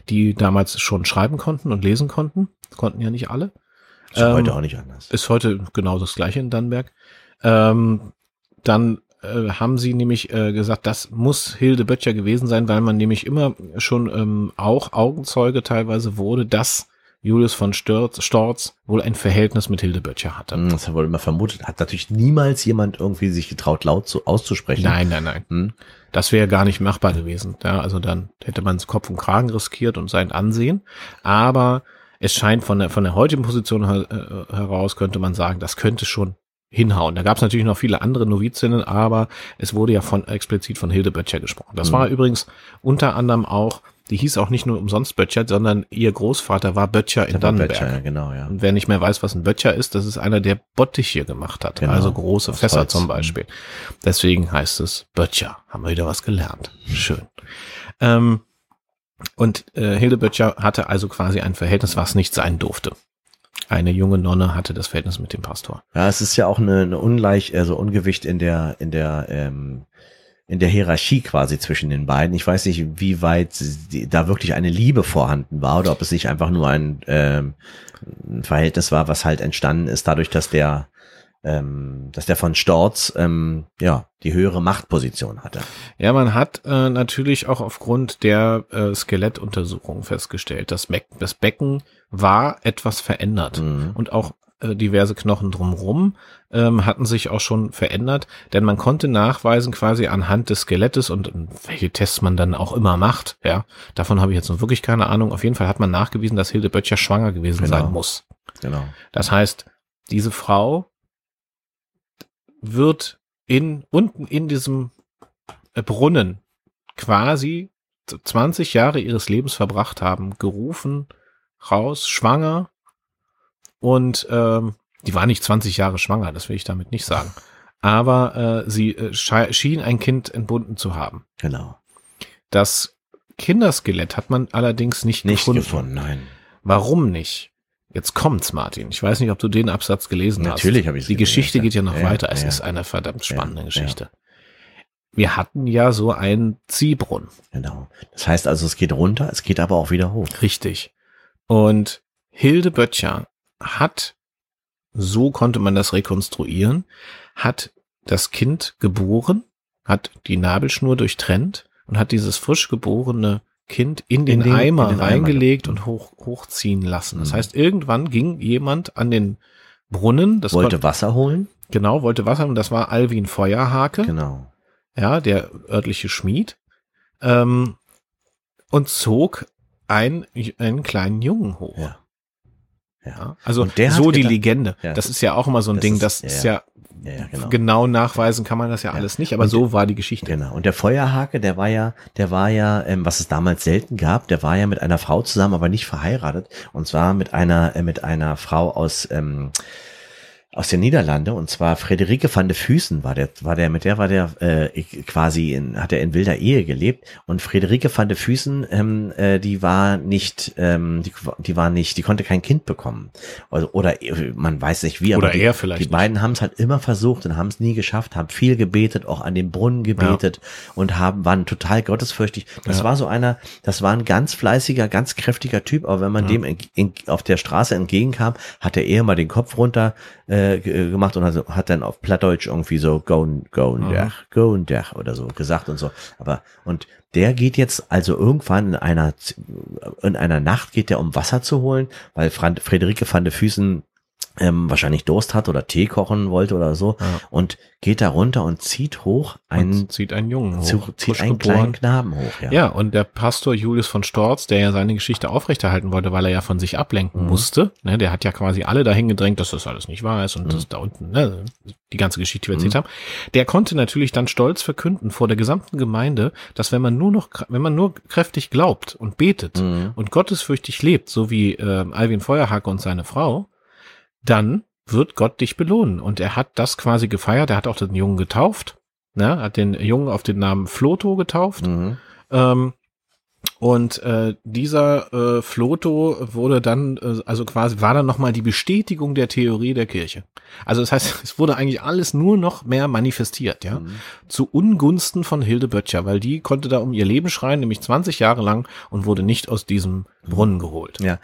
die damals schon schreiben konnten und lesen konnten. Konnten ja nicht alle. Ist ähm, heute auch nicht anders. Ist heute genau das gleiche in Dannenberg. Ähm, dann äh, haben sie nämlich äh, gesagt, das muss Hilde Böttcher gewesen sein, weil man nämlich immer schon ähm, auch Augenzeuge teilweise wurde, dass Julius von Storz, Storz wohl ein Verhältnis mit Hilde Böttcher hatte. Hm, Das hat wohl immer vermutet. Hat natürlich niemals jemand irgendwie sich getraut, laut zu, auszusprechen. Nein, nein, nein. Hm? Das wäre gar nicht machbar gewesen. Ja, also dann hätte man es Kopf und Kragen riskiert und sein Ansehen. Aber es scheint von der, von der heutigen Position her, äh, heraus, könnte man sagen, das könnte schon hinhauen. Da gab es natürlich noch viele andere Novizinnen, aber es wurde ja von explizit von Hilde Böttcher gesprochen. Das Mhm. war übrigens unter anderem auch, die hieß auch nicht nur umsonst Böttcher, sondern ihr Großvater war Böttcher in war Dannenberg. Böttcher, ja, genau, ja. Und wer nicht mehr weiß, was ein Böttcher ist, das ist einer, der Bottiche gemacht hat. Genau, Also große Fässer Holz. zum Beispiel. Deswegen heißt es Böttcher. Haben wir wieder was gelernt. Schön. Ähm, und äh, Hilde Böttcher hatte also quasi ein Verhältnis, was nicht sein durfte. Eine junge Nonne hatte das Verhältnis mit dem Pastor. Ja, es ist ja auch eine, eine Ungleich, also Ungewicht in der, in der, ähm, in der Hierarchie quasi zwischen den beiden. Ich weiß nicht, wie weit da wirklich eine Liebe vorhanden war oder ob es nicht einfach nur ein, ähm, ein Verhältnis war, was halt entstanden ist dadurch, dass der, ähm, dass der von Storz ähm, ja die höhere Machtposition hatte. Ja, man hat äh, natürlich auch aufgrund der äh, Skelettuntersuchung festgestellt, dass Beck, das Becken war etwas verändert. Mhm. und auch äh, diverse Knochen drumherum ähm, hatten sich auch schon verändert, denn man konnte nachweisen quasi anhand des Skelettes und, und welche Tests man dann auch immer macht, ja, davon habe ich jetzt noch wirklich keine Ahnung. Auf jeden Fall hat man nachgewiesen, dass Hilde Böttcher schwanger gewesen Genau. sein muss. Genau. Das heißt, diese Frau wird in unten in diesem äh, Brunnen quasi 20 Jahre ihres Lebens verbracht haben, gerufen, raus, schwanger und ähm, die war nicht 20 Jahre schwanger, das will ich damit nicht sagen. Aber äh, sie äh, schien ein Kind entbunden zu haben. Genau. Das Kinderskelett hat man allerdings nicht, Nicht gefunden. gefunden, nein. Warum nicht? Jetzt kommt's, Martin. Ich weiß nicht, ob du den Absatz gelesen hast. Natürlich habe ich Die Geschichte geht ja noch ja, weiter. Es ja. ist eine verdammt spannende Ja, Geschichte. Wir hatten ja so einen Ziehbrunnen. Genau. Das heißt also, es geht runter, es geht aber auch wieder hoch. Richtig. Und Hilde Böttcher hat, so konnte man das rekonstruieren, hat das Kind geboren, hat die Nabelschnur durchtrennt und hat dieses frisch geborene Kind in den, In den- Eimer in den Eimer reingelegt ge- und hoch, hochziehen lassen. Das Mhm. heißt, irgendwann ging jemand an den Brunnen, das Wollte Wasser holen? genau, wollte Wasser und das war Alwin Feuerhake, Genau. ja, der örtliche Schmied, ähm, und zog ein, einen kleinen Jungen hoch. Ja. Ja. Also so die gedacht- Legende. Ja. Das ist ja auch immer so ein Das Ding, ist- das ist ja. ja, Ja, genau. genau. nachweisen kann man das ja, Ja. alles nicht, aber Und so war die Geschichte. Genau. Und der Feuerhake, der war ja, der war ja, ähm, was es damals selten gab, der war ja mit einer Frau zusammen, aber nicht verheiratet. Und zwar mit einer, äh, mit einer Frau aus, ähm, aus den Niederlande und zwar Frederike van de Füßen war der war der mit der war der äh, quasi in, hat er in wilder Ehe gelebt und Frederike van de Füßen ähm, äh, die war nicht ähm, die, die war nicht die konnte kein Kind bekommen also, oder man weiß nicht wie Oder aber die, er vielleicht die nicht. beiden haben es halt immer versucht und haben es nie geschafft haben viel gebetet auch an den Brunnen gebetet und haben waren total gottesfürchtig das Ja. war so einer das war ein ganz fleißiger ganz kräftiger Typ aber wenn man Ja. dem in, in, auf der Straße entgegenkam hat er eher mal den Kopf runter äh, ge- gemacht und also hat dann auf Plattdeutsch irgendwie so go go Mhm. der go der oder so gesagt und so aber und der geht jetzt also irgendwann in einer in einer Nacht geht der um Wasser zu holen weil Fran Friederike van de Füßen ähm, wahrscheinlich Durst hat oder Tee kochen wollte oder so Ja. und geht da runter und zieht hoch einen, und zieht einen Jungen hoch, zu, zieht einen kleinen Knaben hoch. Ja. Ja, und der Pastor Julius von Storz, der ja seine Geschichte aufrechterhalten wollte, weil er ja von sich ablenken Mhm. musste, ne, der hat ja quasi alle dahin gedrängt, dass das alles nicht wahr ist und Mhm. das da unten, ne, die ganze Geschichte, die wir erzählt haben, der konnte natürlich dann stolz verkünden vor der gesamten Gemeinde, dass wenn man nur noch, wenn man nur kräftig glaubt und betet Mhm. und gottesfürchtig lebt, so wie äh, Alvin Feuerhake und seine Frau, dann wird Gott dich belohnen. Und er hat das quasi gefeiert. Er hat auch den Jungen getauft, ne, hat den Jungen auf den Namen Floto getauft. Mhm. Ähm, und äh, dieser äh, Floto wurde dann, äh, also quasi war dann nochmal die Bestätigung der Theorie der Kirche. Also das heißt, es wurde eigentlich alles nur noch mehr manifestiert, ja, Mhm. zu Ungunsten von Hilde Böttcher, weil die konnte da um ihr Leben schreien, nämlich 20 Jahre lang und wurde nicht aus diesem Brunnen geholt. Ja.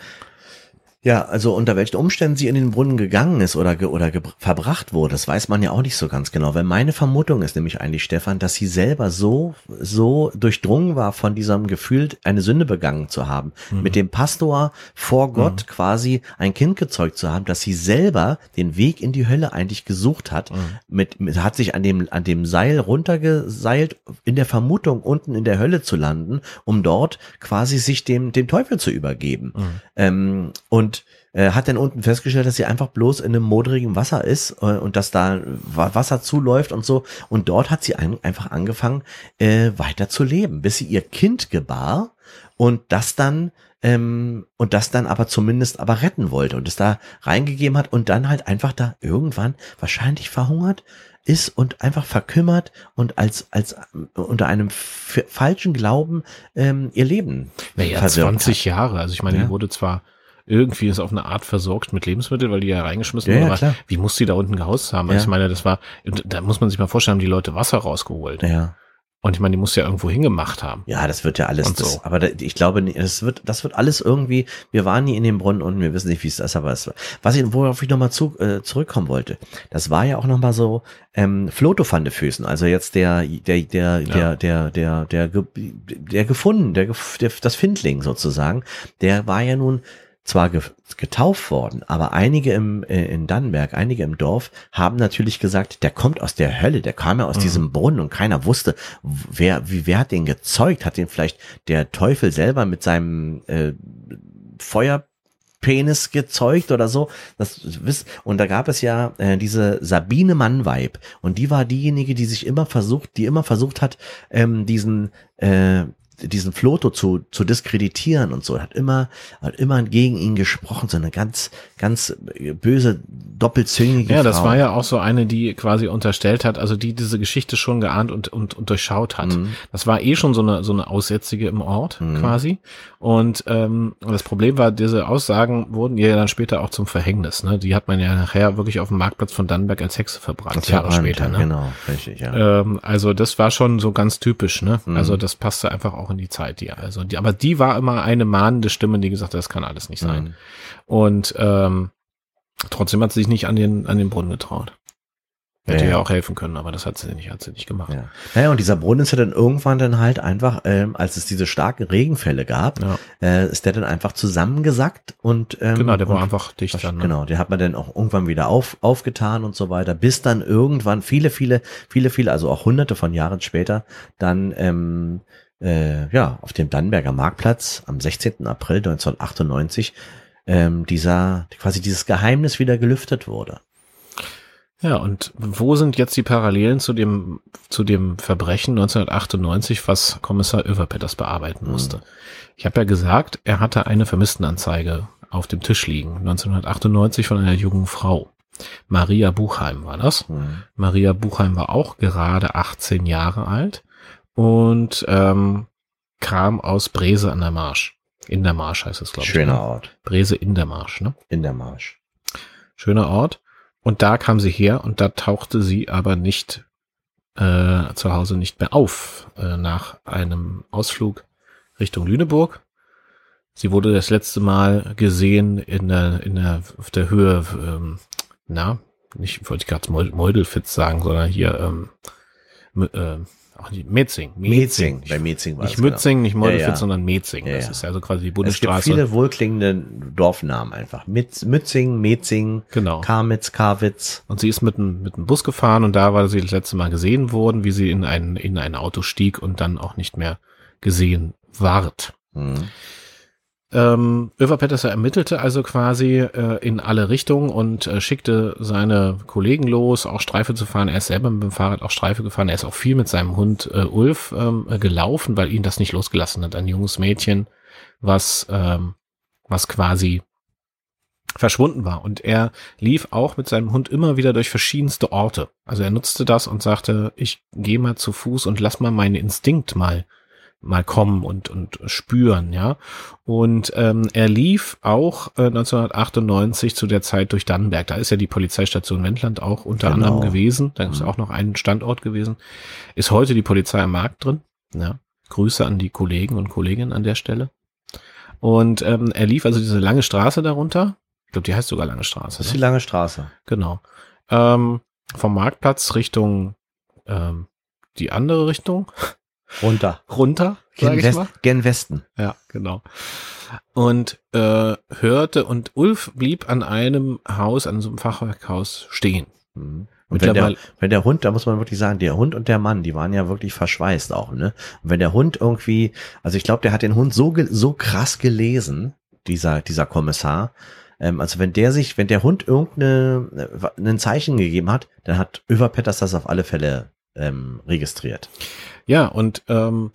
Ja, also unter welchen Umständen sie in den Brunnen gegangen ist oder, ge oder gebr- verbracht wurde, das weiß man ja auch nicht so ganz genau. Weil meine Vermutung ist nämlich eigentlich, Stefan, dass sie selber so, so durchdrungen war von diesem Gefühl, eine Sünde begangen zu haben, mit dem Pastor vor Gott quasi ein Kind gezeugt zu haben, dass sie selber den Weg in die Hölle eigentlich gesucht hat, mit, mit, hat sich an dem, an dem Seil runtergeseilt, in der Vermutung, unten in der Hölle zu landen, um dort quasi sich dem, dem Teufel zu übergeben. Ähm, und äh, hat dann unten festgestellt, dass sie einfach bloß in einem modrigen Wasser ist äh, und dass da Wa- Wasser zuläuft und so. Und dort hat sie ein, einfach angefangen, äh, weiter zu leben, bis sie ihr Kind gebar und das dann ähm, und das dann aber zumindest aber retten wollte und es da reingegeben hat und dann halt einfach da irgendwann wahrscheinlich verhungert ist und einfach verkümmert und als als äh, unter einem falschen Glauben ähm, ihr Leben Naja, verwirkt 20 Jahre. Also ich meine, Ja. die wurde zwar irgendwie ist auf eine Art versorgt mit Lebensmitteln, weil die ja reingeschmissen Ja, wurde, ja, wie muss die da unten gehaust haben? Also Ja. ich meine, das war, da muss man sich mal vorstellen, haben die Leute Wasser rausgeholt. Ja. Und ich meine, die muss ja irgendwo hingemacht haben. Ja, das wird ja alles, Und so. das, aber da, ich glaube, das wird, das wird alles irgendwie, wir waren nie in dem Brunnen und wir wissen nicht, wie es ist, aber es, was ich, worauf ich nochmal zu, äh, zurückkommen wollte, das war ja auch nochmal so, ähm, Floto van de Füßen, also jetzt der, der, der, Ja. der, der, der, der, ge- der gefunden, der, der, das Findling sozusagen, der war ja nun zwar ge getauft worden, aber einige im, äh, in Dannenberg, einige im Dorf haben natürlich gesagt, der kommt aus der Hölle, der kam ja aus Mhm. diesem Brunnen und keiner wusste, wer, wie, wer hat den gezeugt? Hat den vielleicht der Teufel selber mit seinem äh, Feuerpenis gezeugt oder so? Das wisst, und da gab es ja äh, diese Sabine Mannweib und die war diejenige, die sich immer versucht, die immer versucht hat, ähm, diesen äh, diesen Floto zu, zu diskreditieren und so, hat immer, hat immer gegen ihn gesprochen, so eine ganz, ganz böse, doppelzüngige Ja, das Frau. war ja auch so eine, die quasi unterstellt hat, also die diese Geschichte schon geahnt und, und, und durchschaut hat. Mhm. Das war eh schon so eine, so eine Aussätzige im Ort quasi. Und ähm, das Problem war, diese Aussagen wurden ihr ja dann später auch zum Verhängnis. Ne? Die hat man ja nachher wirklich auf dem Marktplatz von Dannenberg als Hexe verbrannt, Das Jahre später. ja, Ne? Genau, richtig, ja. Ähm, also das war schon so ganz typisch, ne? Mhm. Also das passte einfach auch in die Zeit, die, also die, aber die war immer eine mahnende Stimme, die gesagt hat, das kann alles nicht sein. Mhm. Und ähm, trotzdem hat sie sich nicht an den, an den Brunnen getraut. Hätte Ja, ja auch helfen können, aber das hat sie nicht, hat sie nicht gemacht. Ja. Naja, und dieser Brunnen ist ja dann irgendwann dann halt einfach, ähm, als es diese starken Regenfälle gab, Ja. äh, ist der dann einfach zusammengesackt und ähm, Genau, der war einfach dicht dann. Ne? Genau, den hat man dann auch irgendwann wieder auf, aufgetan und so weiter, bis dann irgendwann viele, viele, viele, viele, also auch hunderte von Jahren später, dann ähm, äh, ja auf dem Dannenberger Marktplatz am 16. April 1998 ähm, dieser quasi dieses Geheimnis wieder gelüftet wurde. Ja, und wo sind jetzt die Parallelen zu dem, zu dem Verbrechen 1998, was Kommissar Överpetters bearbeiten Mhm. musste? Ich habe ja gesagt, er hatte eine Vermisstenanzeige auf dem Tisch liegen, 1998 von einer jungen Frau. Maria Buchheim war das. Mhm. Maria Buchheim war auch gerade 18 Jahre alt und ähm, kam aus Brese an der Marsch. In der Marsch heißt es, glaube ich. Schöner ne? Ort Brese in der Marsch, ne? in der Marsch. Schöner Ort. Und da kam sie her und da tauchte sie aber nicht äh, zu Hause nicht mehr auf äh, nach einem Ausflug Richtung Lüneburg. Sie wurde das letzte Mal gesehen in der in der auf der Höhe ähm, na nicht wollte ich gerade Meud- Meudelfitz sagen, sondern hier ähm, äh, auch nicht, Metzing. Metzing, bei Metzing war Nicht es, genau. Mützing, nicht Moldewitz, Ja, ja. sondern Metzing. Ja, das ja. ist also quasi die Es gibt Bundesstraße. viele wohlklingende Dorfnamen einfach. Mitz, Mützing, Metzing, Genau. Karmitz, Karwitz. Und sie ist mit einem mit einem Bus gefahren und da war sie das letzte Mal gesehen worden, wie sie in ein, in ein Auto stieg und dann auch nicht mehr gesehen ward. Mhm. Ähm, Över Petterser ermittelte also quasi äh, in alle Richtungen und äh, schickte seine Kollegen los, auch Streife zu fahren. Er ist selber mit dem Fahrrad auch Streife gefahren. Er ist auch viel mit seinem Hund äh, Ulf ähm, äh, gelaufen, weil ihn das nicht losgelassen hat. Ein junges Mädchen, was, ähm, was quasi verschwunden war. Und er lief auch mit seinem Hund immer wieder durch verschiedenste Orte. Also er nutzte das und sagte, ich gehe mal zu Fuß und lass mal meinen Instinkt mal mal kommen und und spüren, ja. Und ähm, er lief auch äh, 1998 zu der Zeit durch Dannenberg. Da ist ja die Polizeistation Wendland auch unter Genau. anderem gewesen. Da ist Mhm. auch noch ein Standort gewesen. Ist heute die Polizei am Markt drin. Ja. Grüße an die Kollegen und Kolleginnen an der Stelle. Und ähm, er lief also diese lange Straße darunter. Ich glaube, die heißt sogar lange Straße. Das ist ne? die lange Straße. Genau. Ähm, vom Marktplatz Richtung ähm, die andere Richtung Runter. runter, Gen, ich West, mal. gen Westen. Ja, genau. Und äh, hörte und Ulf blieb an einem Haus, an so einem Fachwerkhaus stehen. Mhm. Und wenn der, wenn der Hund, da muss man wirklich sagen, der Hund und der Mann, die waren ja wirklich verschweißt auch, ne? Und wenn der Hund irgendwie, also ich glaube, der hat den Hund so, so krass gelesen, dieser, dieser Kommissar, ähm, also wenn der sich, wenn der Hund irgendeine, äh, ein Zeichen gegeben hat, dann hat Över Petters das auf alle Fälle ähm, registriert. Ja, und ähm,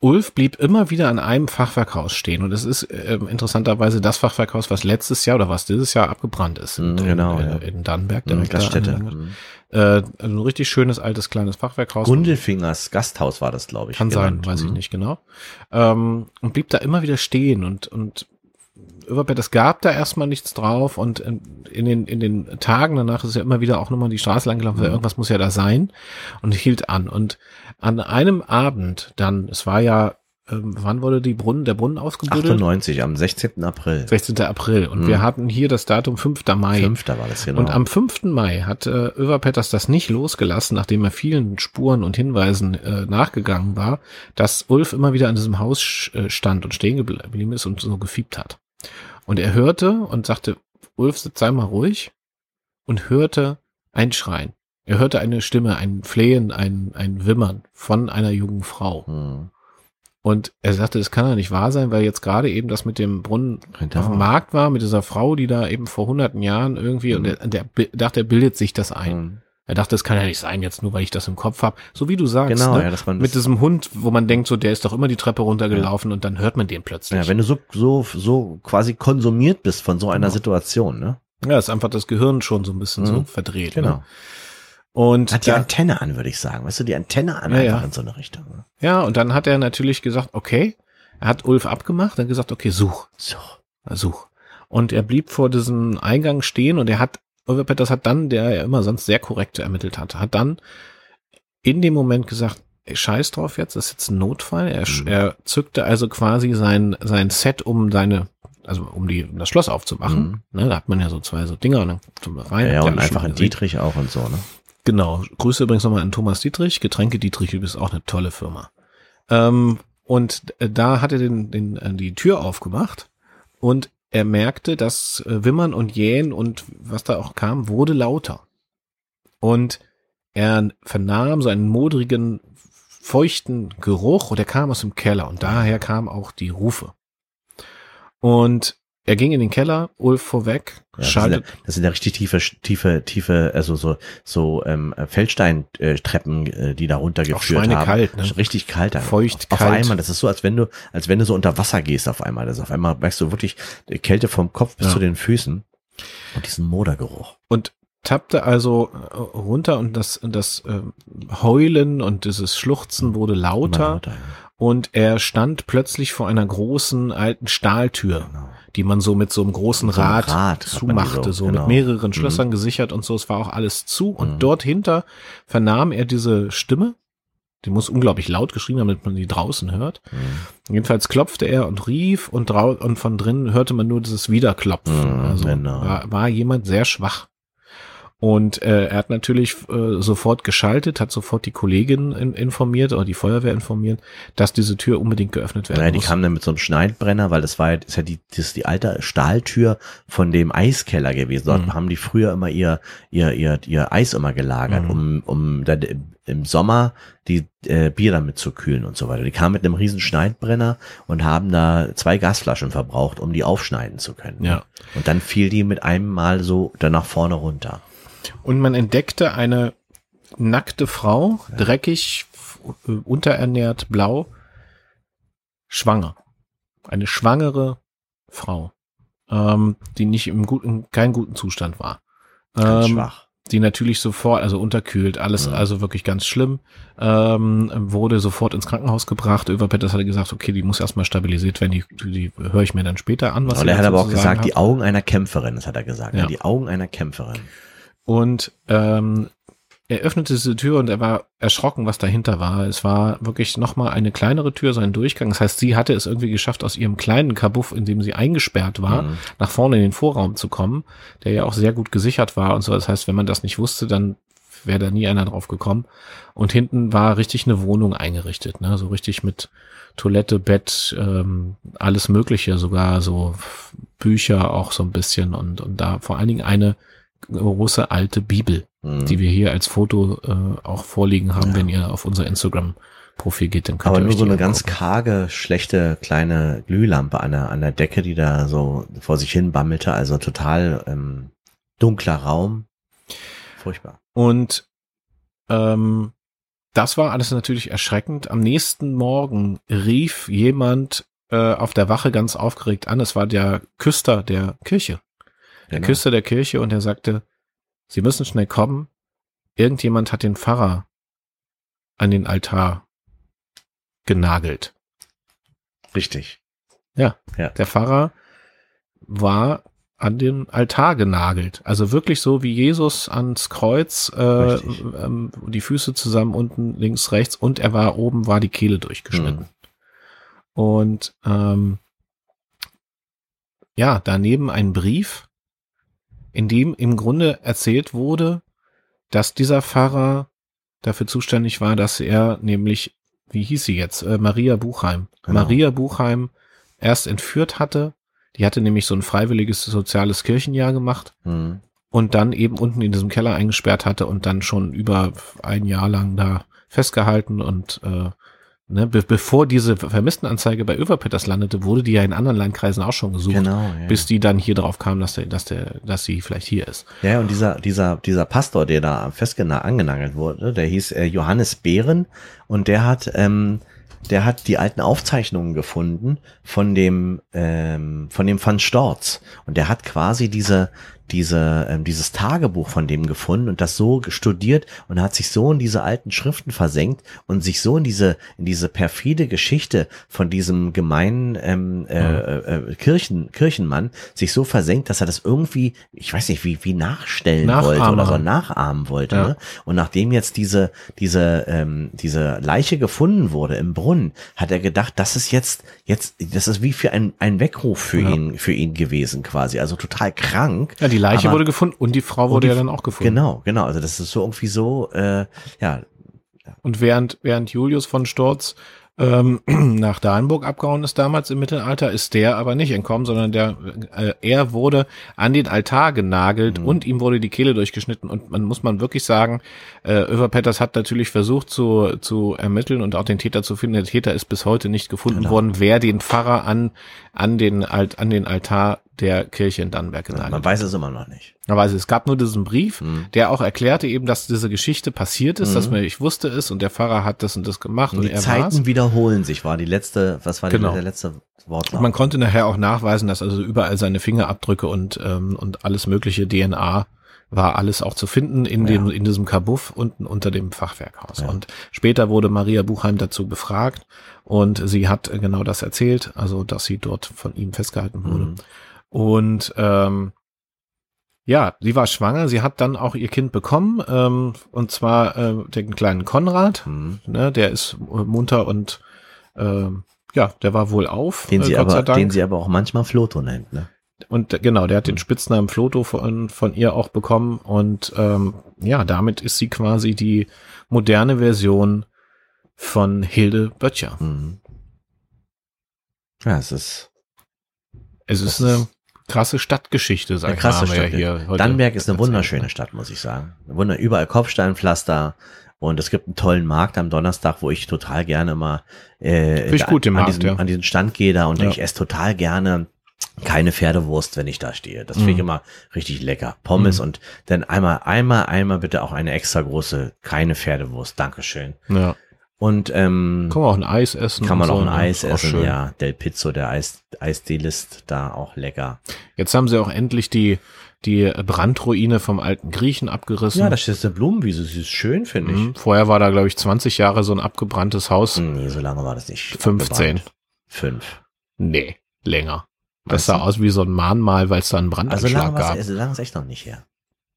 Ulf blieb immer wieder an einem Fachwerkhaus stehen. Und es ist ähm, interessanterweise das Fachwerkhaus, was letztes Jahr oder was dieses Jahr abgebrannt ist. Mhm, genau, in, ja. in Dannenberg. Mhm, direkt da Gaststätte. der- Mhm. Äh, ein richtig schönes, altes, kleines Fachwerkhaus. Gundelfingers Gasthaus war das, glaube ich. Kann genannt. sein, weiß ich Mhm. nicht genau. Ähm, und blieb da immer wieder stehen und, und Überbett, es gab da erstmal nichts drauf und in, in den, in den Tagen danach ist er immer wieder auch nochmal die Straße lang gelaufen, weil Mhm. irgendwas muss ja da sein und hielt an. Und an einem Abend dann, es war ja, ähm, wann wurde die Brunnen, der Brunnen ausgebuddelt? 98, am 16. April. 16. April. Und Mhm. wir hatten hier das Datum 5. Mai. Fünfter war das genau. Und am 5. Mai hat äh, Över Petters das nicht losgelassen, nachdem er vielen Spuren und Hinweisen äh, nachgegangen war, dass Ulf immer wieder an diesem Haus äh, stand und stehen geblieben ist und so gefiebt hat. Und er hörte und sagte, Ulf, sei mal ruhig und hörte ein Schreien. Er hörte eine Stimme, ein Flehen, ein, ein Wimmern von einer jungen Frau. Mhm. Und er sagte, das kann ja nicht wahr sein, weil jetzt gerade eben das mit dem Brunnen Genau. auf dem Markt war, mit dieser Frau, die da eben vor hunderten Jahren irgendwie, und Mhm. der, der bi- dachte, er bildet sich das ein. Mhm. Er dachte, das kann ja nicht sein, jetzt nur weil ich das im Kopf habe. So wie du sagst, Genau, ne? ja, dass man mit diesem Hund, wo man denkt, so der ist doch immer die Treppe runtergelaufen und dann hört man den plötzlich. Ja, wenn du so, so, so quasi konsumiert bist von so einer Genau. Situation, ne? ja, ist einfach das Gehirn schon so ein bisschen so Mhm. verdreht. Genau. Ne? Und Hat die da, Antenne an, würde ich sagen. Weißt du, die Antenne an Ja, einfach ja. in so eine Richtung. Ne? ja, und dann hat er natürlich gesagt, okay, er hat Ulf abgemacht, dann gesagt, okay, such. So. Such. Und er blieb vor diesem Eingang stehen und er hat, Oliver Peters hat dann, der ja immer sonst sehr korrekt ermittelt hat, hat dann in dem Moment gesagt, ey, scheiß drauf jetzt, das ist jetzt ein Notfall. Er, Mhm. er zückte also quasi sein, sein Set, um seine, also um die, um das Schloss aufzumachen. Ne, da hat man ja so zwei so Dinger und dann zum rein. Ja, und einfach gesehen. Dietrich auch und so, ne? Genau. Grüße übrigens nochmal an Thomas Dietrich. Getränke Dietrich ist auch eine tolle Firma. Ähm, und äh, da hat er den, den, äh, die Tür aufgemacht und er merkte, dass äh, Wimmern und Jähen und was da auch kam, wurde lauter. Und er vernahm so einen modrigen, feuchten Geruch und er kam aus dem Keller und daher kamen auch die Rufe. Und er ging in den Keller, Ulf vorweg, Ja, das, sind schaltet, ja, das sind ja richtig tiefe, tiefe, tiefe, also so, so ähm, Feldsteintreppen, äh, die da runtergeführt haben. schweinekalt, ne? Richtig kalt. einfach. Feucht, auf kalt. einmal. Das ist so, als wenn du, als wenn du so unter Wasser gehst auf einmal. Das ist auf einmal merkst du wirklich die Kälte vom Kopf bis Ja. zu den Füßen und diesen Modergeruch. und tappte also äh, runter und das, das äh, Heulen und dieses Schluchzen wurde Immer lauter lauter, ja. Und er stand plötzlich vor einer großen alten Stahltür, Genau. die man so mit so einem großen so Rad, Rad zumachte, so, genau. mit mehreren Schlössern gesichert und so. Es war auch alles zu und Mhm. dort hinter vernahm er diese Stimme. Die muss unglaublich laut geschrieben, damit man die draußen hört. Mhm. Jedenfalls klopfte er und rief und, und von drinnen hörte man nur dieses Wiederklopfen. Mhm, also genau. war, war jemand sehr schwach. Und äh, er hat natürlich äh, sofort geschaltet, hat sofort die Kollegin in, informiert oder die Feuerwehr informiert, dass diese Tür unbedingt geöffnet werden Ja, die muss. kamen dann mit so einem Schneidbrenner, weil das war ja, ist ja die, das ist die alte Stahltür von dem Eiskeller gewesen. Dort Mhm. haben die früher immer ihr, ihr, ihr, ihr Eis immer gelagert, Mhm. um, um dann im- im Sommer die äh, Bier damit zu kühlen und so weiter. Die kamen mit einem riesen Schneidbrenner und haben da zwei Gasflaschen verbraucht, um die aufschneiden zu können. Ja. Und dann fiel die mit einem Mal so dann nach vorne runter. Und man entdeckte eine nackte Frau, dreckig, äh, unterernährt, blau, schwanger. Eine schwangere Frau, ähm, die nicht im guten, keinen guten Zustand war. Ganz Ähm, schwach. die natürlich sofort, also unterkühlt, alles, Ja. also wirklich ganz schlimm, ähm, wurde sofort ins Krankenhaus gebracht. Överpetters hatte gesagt, okay, die muss erstmal stabilisiert werden, die, die höre ich mir dann später an, was Und er hat aber auch gesagt, die Augen einer Kämpferin, das hat er gesagt. Ja. Die Augen einer Kämpferin. Und ähm, er öffnete diese Tür und er war erschrocken, was dahinter war. Es war wirklich nochmal eine kleinere Tür, so ein Durchgang. Das heißt, sie hatte es irgendwie geschafft, aus ihrem kleinen Kabuff, in dem sie eingesperrt war, Mhm. nach vorne in den Vorraum zu kommen, der ja auch sehr gut gesichert war und so. Das heißt, wenn man das nicht wusste, dann wäre da nie einer drauf gekommen. Und hinten war richtig eine Wohnung eingerichtet, ne? so richtig mit Toilette, Bett, ähm, alles Mögliche, sogar so Bücher auch so ein bisschen und, und da vor allen Dingen eine große alte Bibel, Mhm. die wir hier als Foto äh, auch vorliegen haben, Ja. wenn ihr auf unser Instagram-Profil geht, dann könnt Aber ihr nur so eine ganz karge, schlechte kleine Glühlampe an der, an der Decke, die da so vor sich hin bammelte. Also total ähm, dunkler Raum. Furchtbar. Und ähm, das war alles natürlich erschreckend. Am nächsten Morgen rief jemand äh, auf der Wache ganz aufgeregt an. Es war der Küster der Kirche. Der Genau. Küster der Kirche und er sagte, Sie müssen schnell kommen. Irgendjemand hat den Pfarrer an den Altar genagelt. Richtig. Ja, Ja. der Pfarrer war an den Altar genagelt. Also wirklich so wie Jesus ans Kreuz, äh, ähm, die Füße zusammen unten, links, rechts und er war oben, war die Kehle durchgeschnitten. Hm. Und ähm, ja, daneben ein Brief, in dem im Grunde erzählt wurde, dass dieser Pfarrer dafür zuständig war, dass er nämlich, wie hieß sie jetzt, äh, Maria Buchheim, Genau. Maria Buchheim erst entführt hatte. Die hatte nämlich so ein freiwilliges soziales Kirchenjahr gemacht Mhm. und dann eben unten in diesem Keller eingesperrt hatte und dann schon über ein Jahr lang da festgehalten und äh, ne, be bevor diese Vermisstenanzeige bei Överpetters landete, wurde die ja in anderen Landkreisen auch schon gesucht, Genau. Ja. bis die dann hier drauf kam, dass der, dass der, dass sie vielleicht hier ist. Ja, und dieser, dieser, dieser Pastor, der da festgena angenagelt wurde, der hieß äh, Johannes Behren und der hat, ähm, der hat die alten Aufzeichnungen gefunden von dem, ähm, von dem Van Storz. Und der hat quasi diese, diese, ähm, dieses Tagebuch von dem gefunden und das so studiert und hat sich so in diese alten Schriften versenkt und sich so in diese, in diese perfide Geschichte von diesem gemeinen ähm, äh, äh, Kirchen, Kirchenmann sich so versenkt, dass er das irgendwie, ich weiß nicht, wie, wie nachstellen wollte Nachahmer. oder so nachahmen wollte. Ja. Ne? Und nachdem jetzt diese, diese, ähm, diese Leiche gefunden wurde im Brunnen, hat er gedacht, das ist jetzt, jetzt, das ist wie für ein, ein Weckruf für Ja. ihn, für ihn gewesen quasi. Also total krank. Ja, die Leiche Aber- wurde gefunden und die Frau wurde die- ja dann auch gefunden. Genau, genau. Also das ist so irgendwie so, äh, ja, Und während, während Julius von Storz ähm, nach Dahlenburg abgehauen ist damals im Mittelalter, ist der aber nicht entkommen, sondern der, äh, er wurde an den Altar genagelt Mhm. und ihm wurde die Kehle durchgeschnitten. Und man muss man wirklich sagen, äh, Över Petters hat natürlich versucht zu, zu ermitteln und auch den Täter zu finden. Der Täter ist bis heute nicht gefunden Genau. worden, wer den Pfarrer an, an den, Alt, an den Altar der Kirche in Dannenberg genagelt man weiß es immer noch nicht. aber also es gab nur diesen Brief, Mhm. der auch erklärte eben, dass diese Geschichte passiert ist, Mhm. dass man, ich wusste es und der Pfarrer hat das und das gemacht und, Und die Zeiten war's. wiederholen sich, war die letzte, was war die, Genau. der letzte Wortlaut? Man konnte nachher auch nachweisen, dass also überall seine Fingerabdrücke und, ähm, und alles mögliche DNA war alles auch zu finden in Ja. dem, in diesem Kabuff unten unter dem Fachwerkhaus. Ja. Und später wurde Maria Buchheim dazu befragt und sie hat äh, genau das erzählt, also dass sie dort von ihm festgehalten wurde. Mhm. Und ähm, ja, sie war schwanger, sie hat dann auch ihr Kind bekommen, ähm, und zwar äh, den kleinen Konrad, Mhm. ne, der ist äh, munter und ähm, ja, der war wohl auf, Den äh, sie sei aber, den sie aber auch manchmal Floto nennt, ne? Und äh, genau, der hat den Spitznamen Floto von, von ihr auch bekommen. Und ähm, ja, damit ist sie quasi die moderne Version von Hilde Böttcher. Mhm. Ja, es ist Es ist eine krasse Stadtgeschichte, sag eine ich mal, krasse wir Stadt. ja Dannenberg ist eine erzählt, wunderschöne ne? Stadt, muss ich sagen. Wunder, überall Kopfsteinpflaster und es gibt einen tollen Markt am Donnerstag, wo ich total gerne mal äh, da- an, Markt, diesen, ja. an diesen Stand gehe da und Ja. ich esse total gerne keine Pferdewurst, wenn ich da stehe. Das finde ich Mhm. immer richtig lecker. Pommes Mhm. und dann einmal, einmal, einmal bitte auch eine extra große, keine Pferdewurst. Dankeschön. Ja. Und ähm, Kann man auch ein Eis essen. kann man auch so, ein ne? Eis Auch essen, schön. ja. Del Pizzo, der Eis, Eisdelist, da auch lecker. Jetzt haben sie auch endlich die, die Brandruine vom alten Griechen abgerissen. Ja, das ist eine Blumenwiese, sie ist schön, finde ich. Mhm. Vorher war da, glaube ich, 20 Jahre so ein abgebranntes Haus. Nee, so lange war das nicht. 15. abgebrannt. Fünf. Nee, länger. Das sah du? aus wie so ein Mahnmal, weil es da einen Also Brandanschlag lange, gab. war's, so lange ist echt noch nicht her.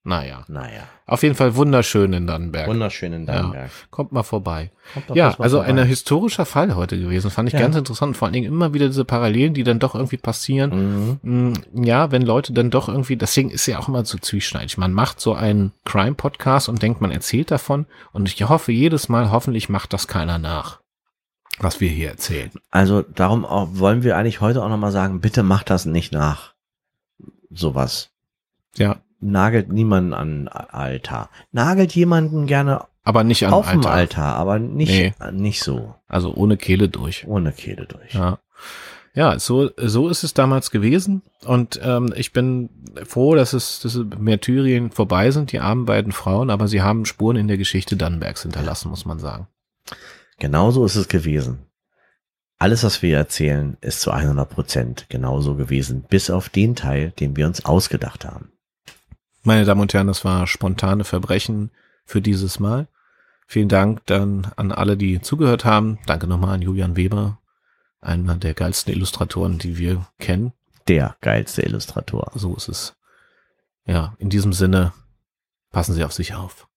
Naja. Naja. Auf jeden Fall wunderschön in Dannenberg. Wunderschön in Dannenberg. Kommt mal vorbei. Kommt Ja, mal also vorbei. ein historischer Fall heute gewesen. Fand ich Ja. ganz interessant. Vor allen Dingen immer wieder diese Parallelen, die dann doch irgendwie passieren. Mhm. Mm, Ja, wenn Leute dann doch irgendwie, deswegen ist ja auch immer so zwieschneidig. Man macht so einen Crime-Podcast und denkt, man erzählt davon. Und ich hoffe jedes Mal, hoffentlich macht das keiner nach, was wir hier erzählen. Also darum auch, wollen wir eigentlich heute auch nochmal sagen, bitte macht das nicht nach. Sowas. Ja, Nagelt niemanden an Altar. Nagelt jemanden gerne aber nicht an auf dem Altar. Altar, aber nicht, Nee. nicht so. Also ohne Kehle durch. Ohne Kehle durch. Ja. Ja, so, so ist es damals gewesen. Und ähm, ich bin froh, dass es, dass es Märtyrien vorbei sind, die armen beiden Frauen, aber sie haben Spuren in der Geschichte Dannenbergs hinterlassen, muss man sagen. Genauso ist es gewesen. Alles, was wir erzählen, ist zu 100 Prozent genauso gewesen, bis auf den Teil, den wir uns ausgedacht haben. Meine Damen und Herren, das war spontane Verbrechen für dieses Mal. Vielen Dank dann an alle, die zugehört haben. Danke nochmal an Julian Weber, einer der geilsten Illustratoren, die wir kennen. Der geilste Illustrator. So ist es. Ja, in diesem Sinne, passen Sie auf sich auf.